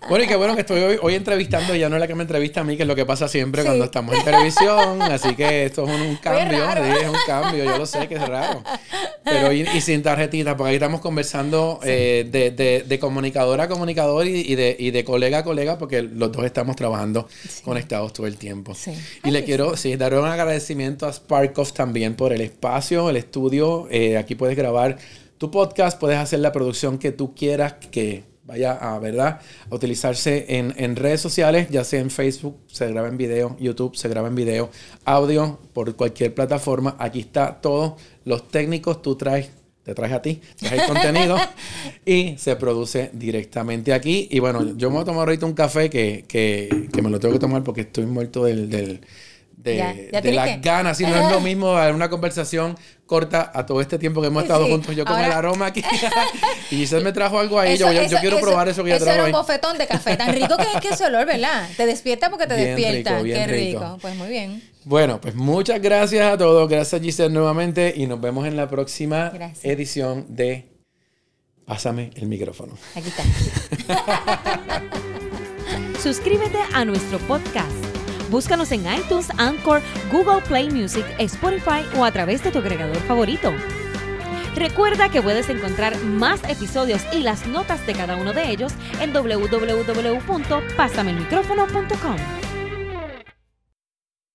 Speaker 1: bueno, y qué bueno que estoy hoy, hoy, entrevistando, ya no es la que me entrevista a mí, que es lo que pasa siempre sí. cuando estamos en televisión. Así que esto es un, un cambio, sí, es un cambio, yo lo sé que es raro. Pero y, y sin tarjetitas, porque ahí estamos conversando sí. eh, de, de, de, comunicador a comunicador y, y, de, y de colega a colega, porque los dos estamos trabajando sí. conectados todo el tiempo. Sí. Y Ay, le quiero sí, dar un agradecimiento a Sparkoff también por el espacio, el estudio. Eh, aquí puedes grabar tu podcast, puedes hacer la producción que tú quieras, que vaya a, ¿verdad? a utilizarse en, en, redes sociales, ya sea en Facebook, se graba en video, YouTube, se graba en video, audio, por cualquier plataforma. Aquí está todo. Los técnicos, tú traes, te traes a ti, traes el contenido (laughs) y se produce directamente aquí. Y bueno, yo me voy a tomar ahorita un café que, que, que me lo tengo que tomar porque estoy muerto del, del de, ya, ya de las que... ganas. Si no es lo (laughs) mismo una conversación corta a todo este tiempo que hemos estado sí, juntos. Yo con Ahora... el aroma aquí. (laughs) y Giselle me trajo algo ahí. Eso, yo, yo, yo, quiero eso, probar eso que ella trajo.
Speaker 2: Era
Speaker 1: un
Speaker 2: ahí. bofetón de café. Tan rico que es que ese olor, ¿verdad? Te despierta porque te
Speaker 1: bien
Speaker 2: despierta.
Speaker 1: Rico, bien
Speaker 2: Qué rico.
Speaker 1: rico.
Speaker 2: Pues muy bien.
Speaker 1: Bueno, pues muchas gracias a todos. Gracias Giselle nuevamente. Y nos vemos en la próxima gracias. edición de Pásame el micrófono.
Speaker 2: Aquí está. (laughs)
Speaker 3: Suscríbete a nuestro podcast Búscanos en iTunes, Anchor, Google Play Music, Spotify o a través de tu agregador favorito. Recuerda que puedes encontrar más episodios y las notas de cada uno de ellos en www.pasamelmicrófono.com.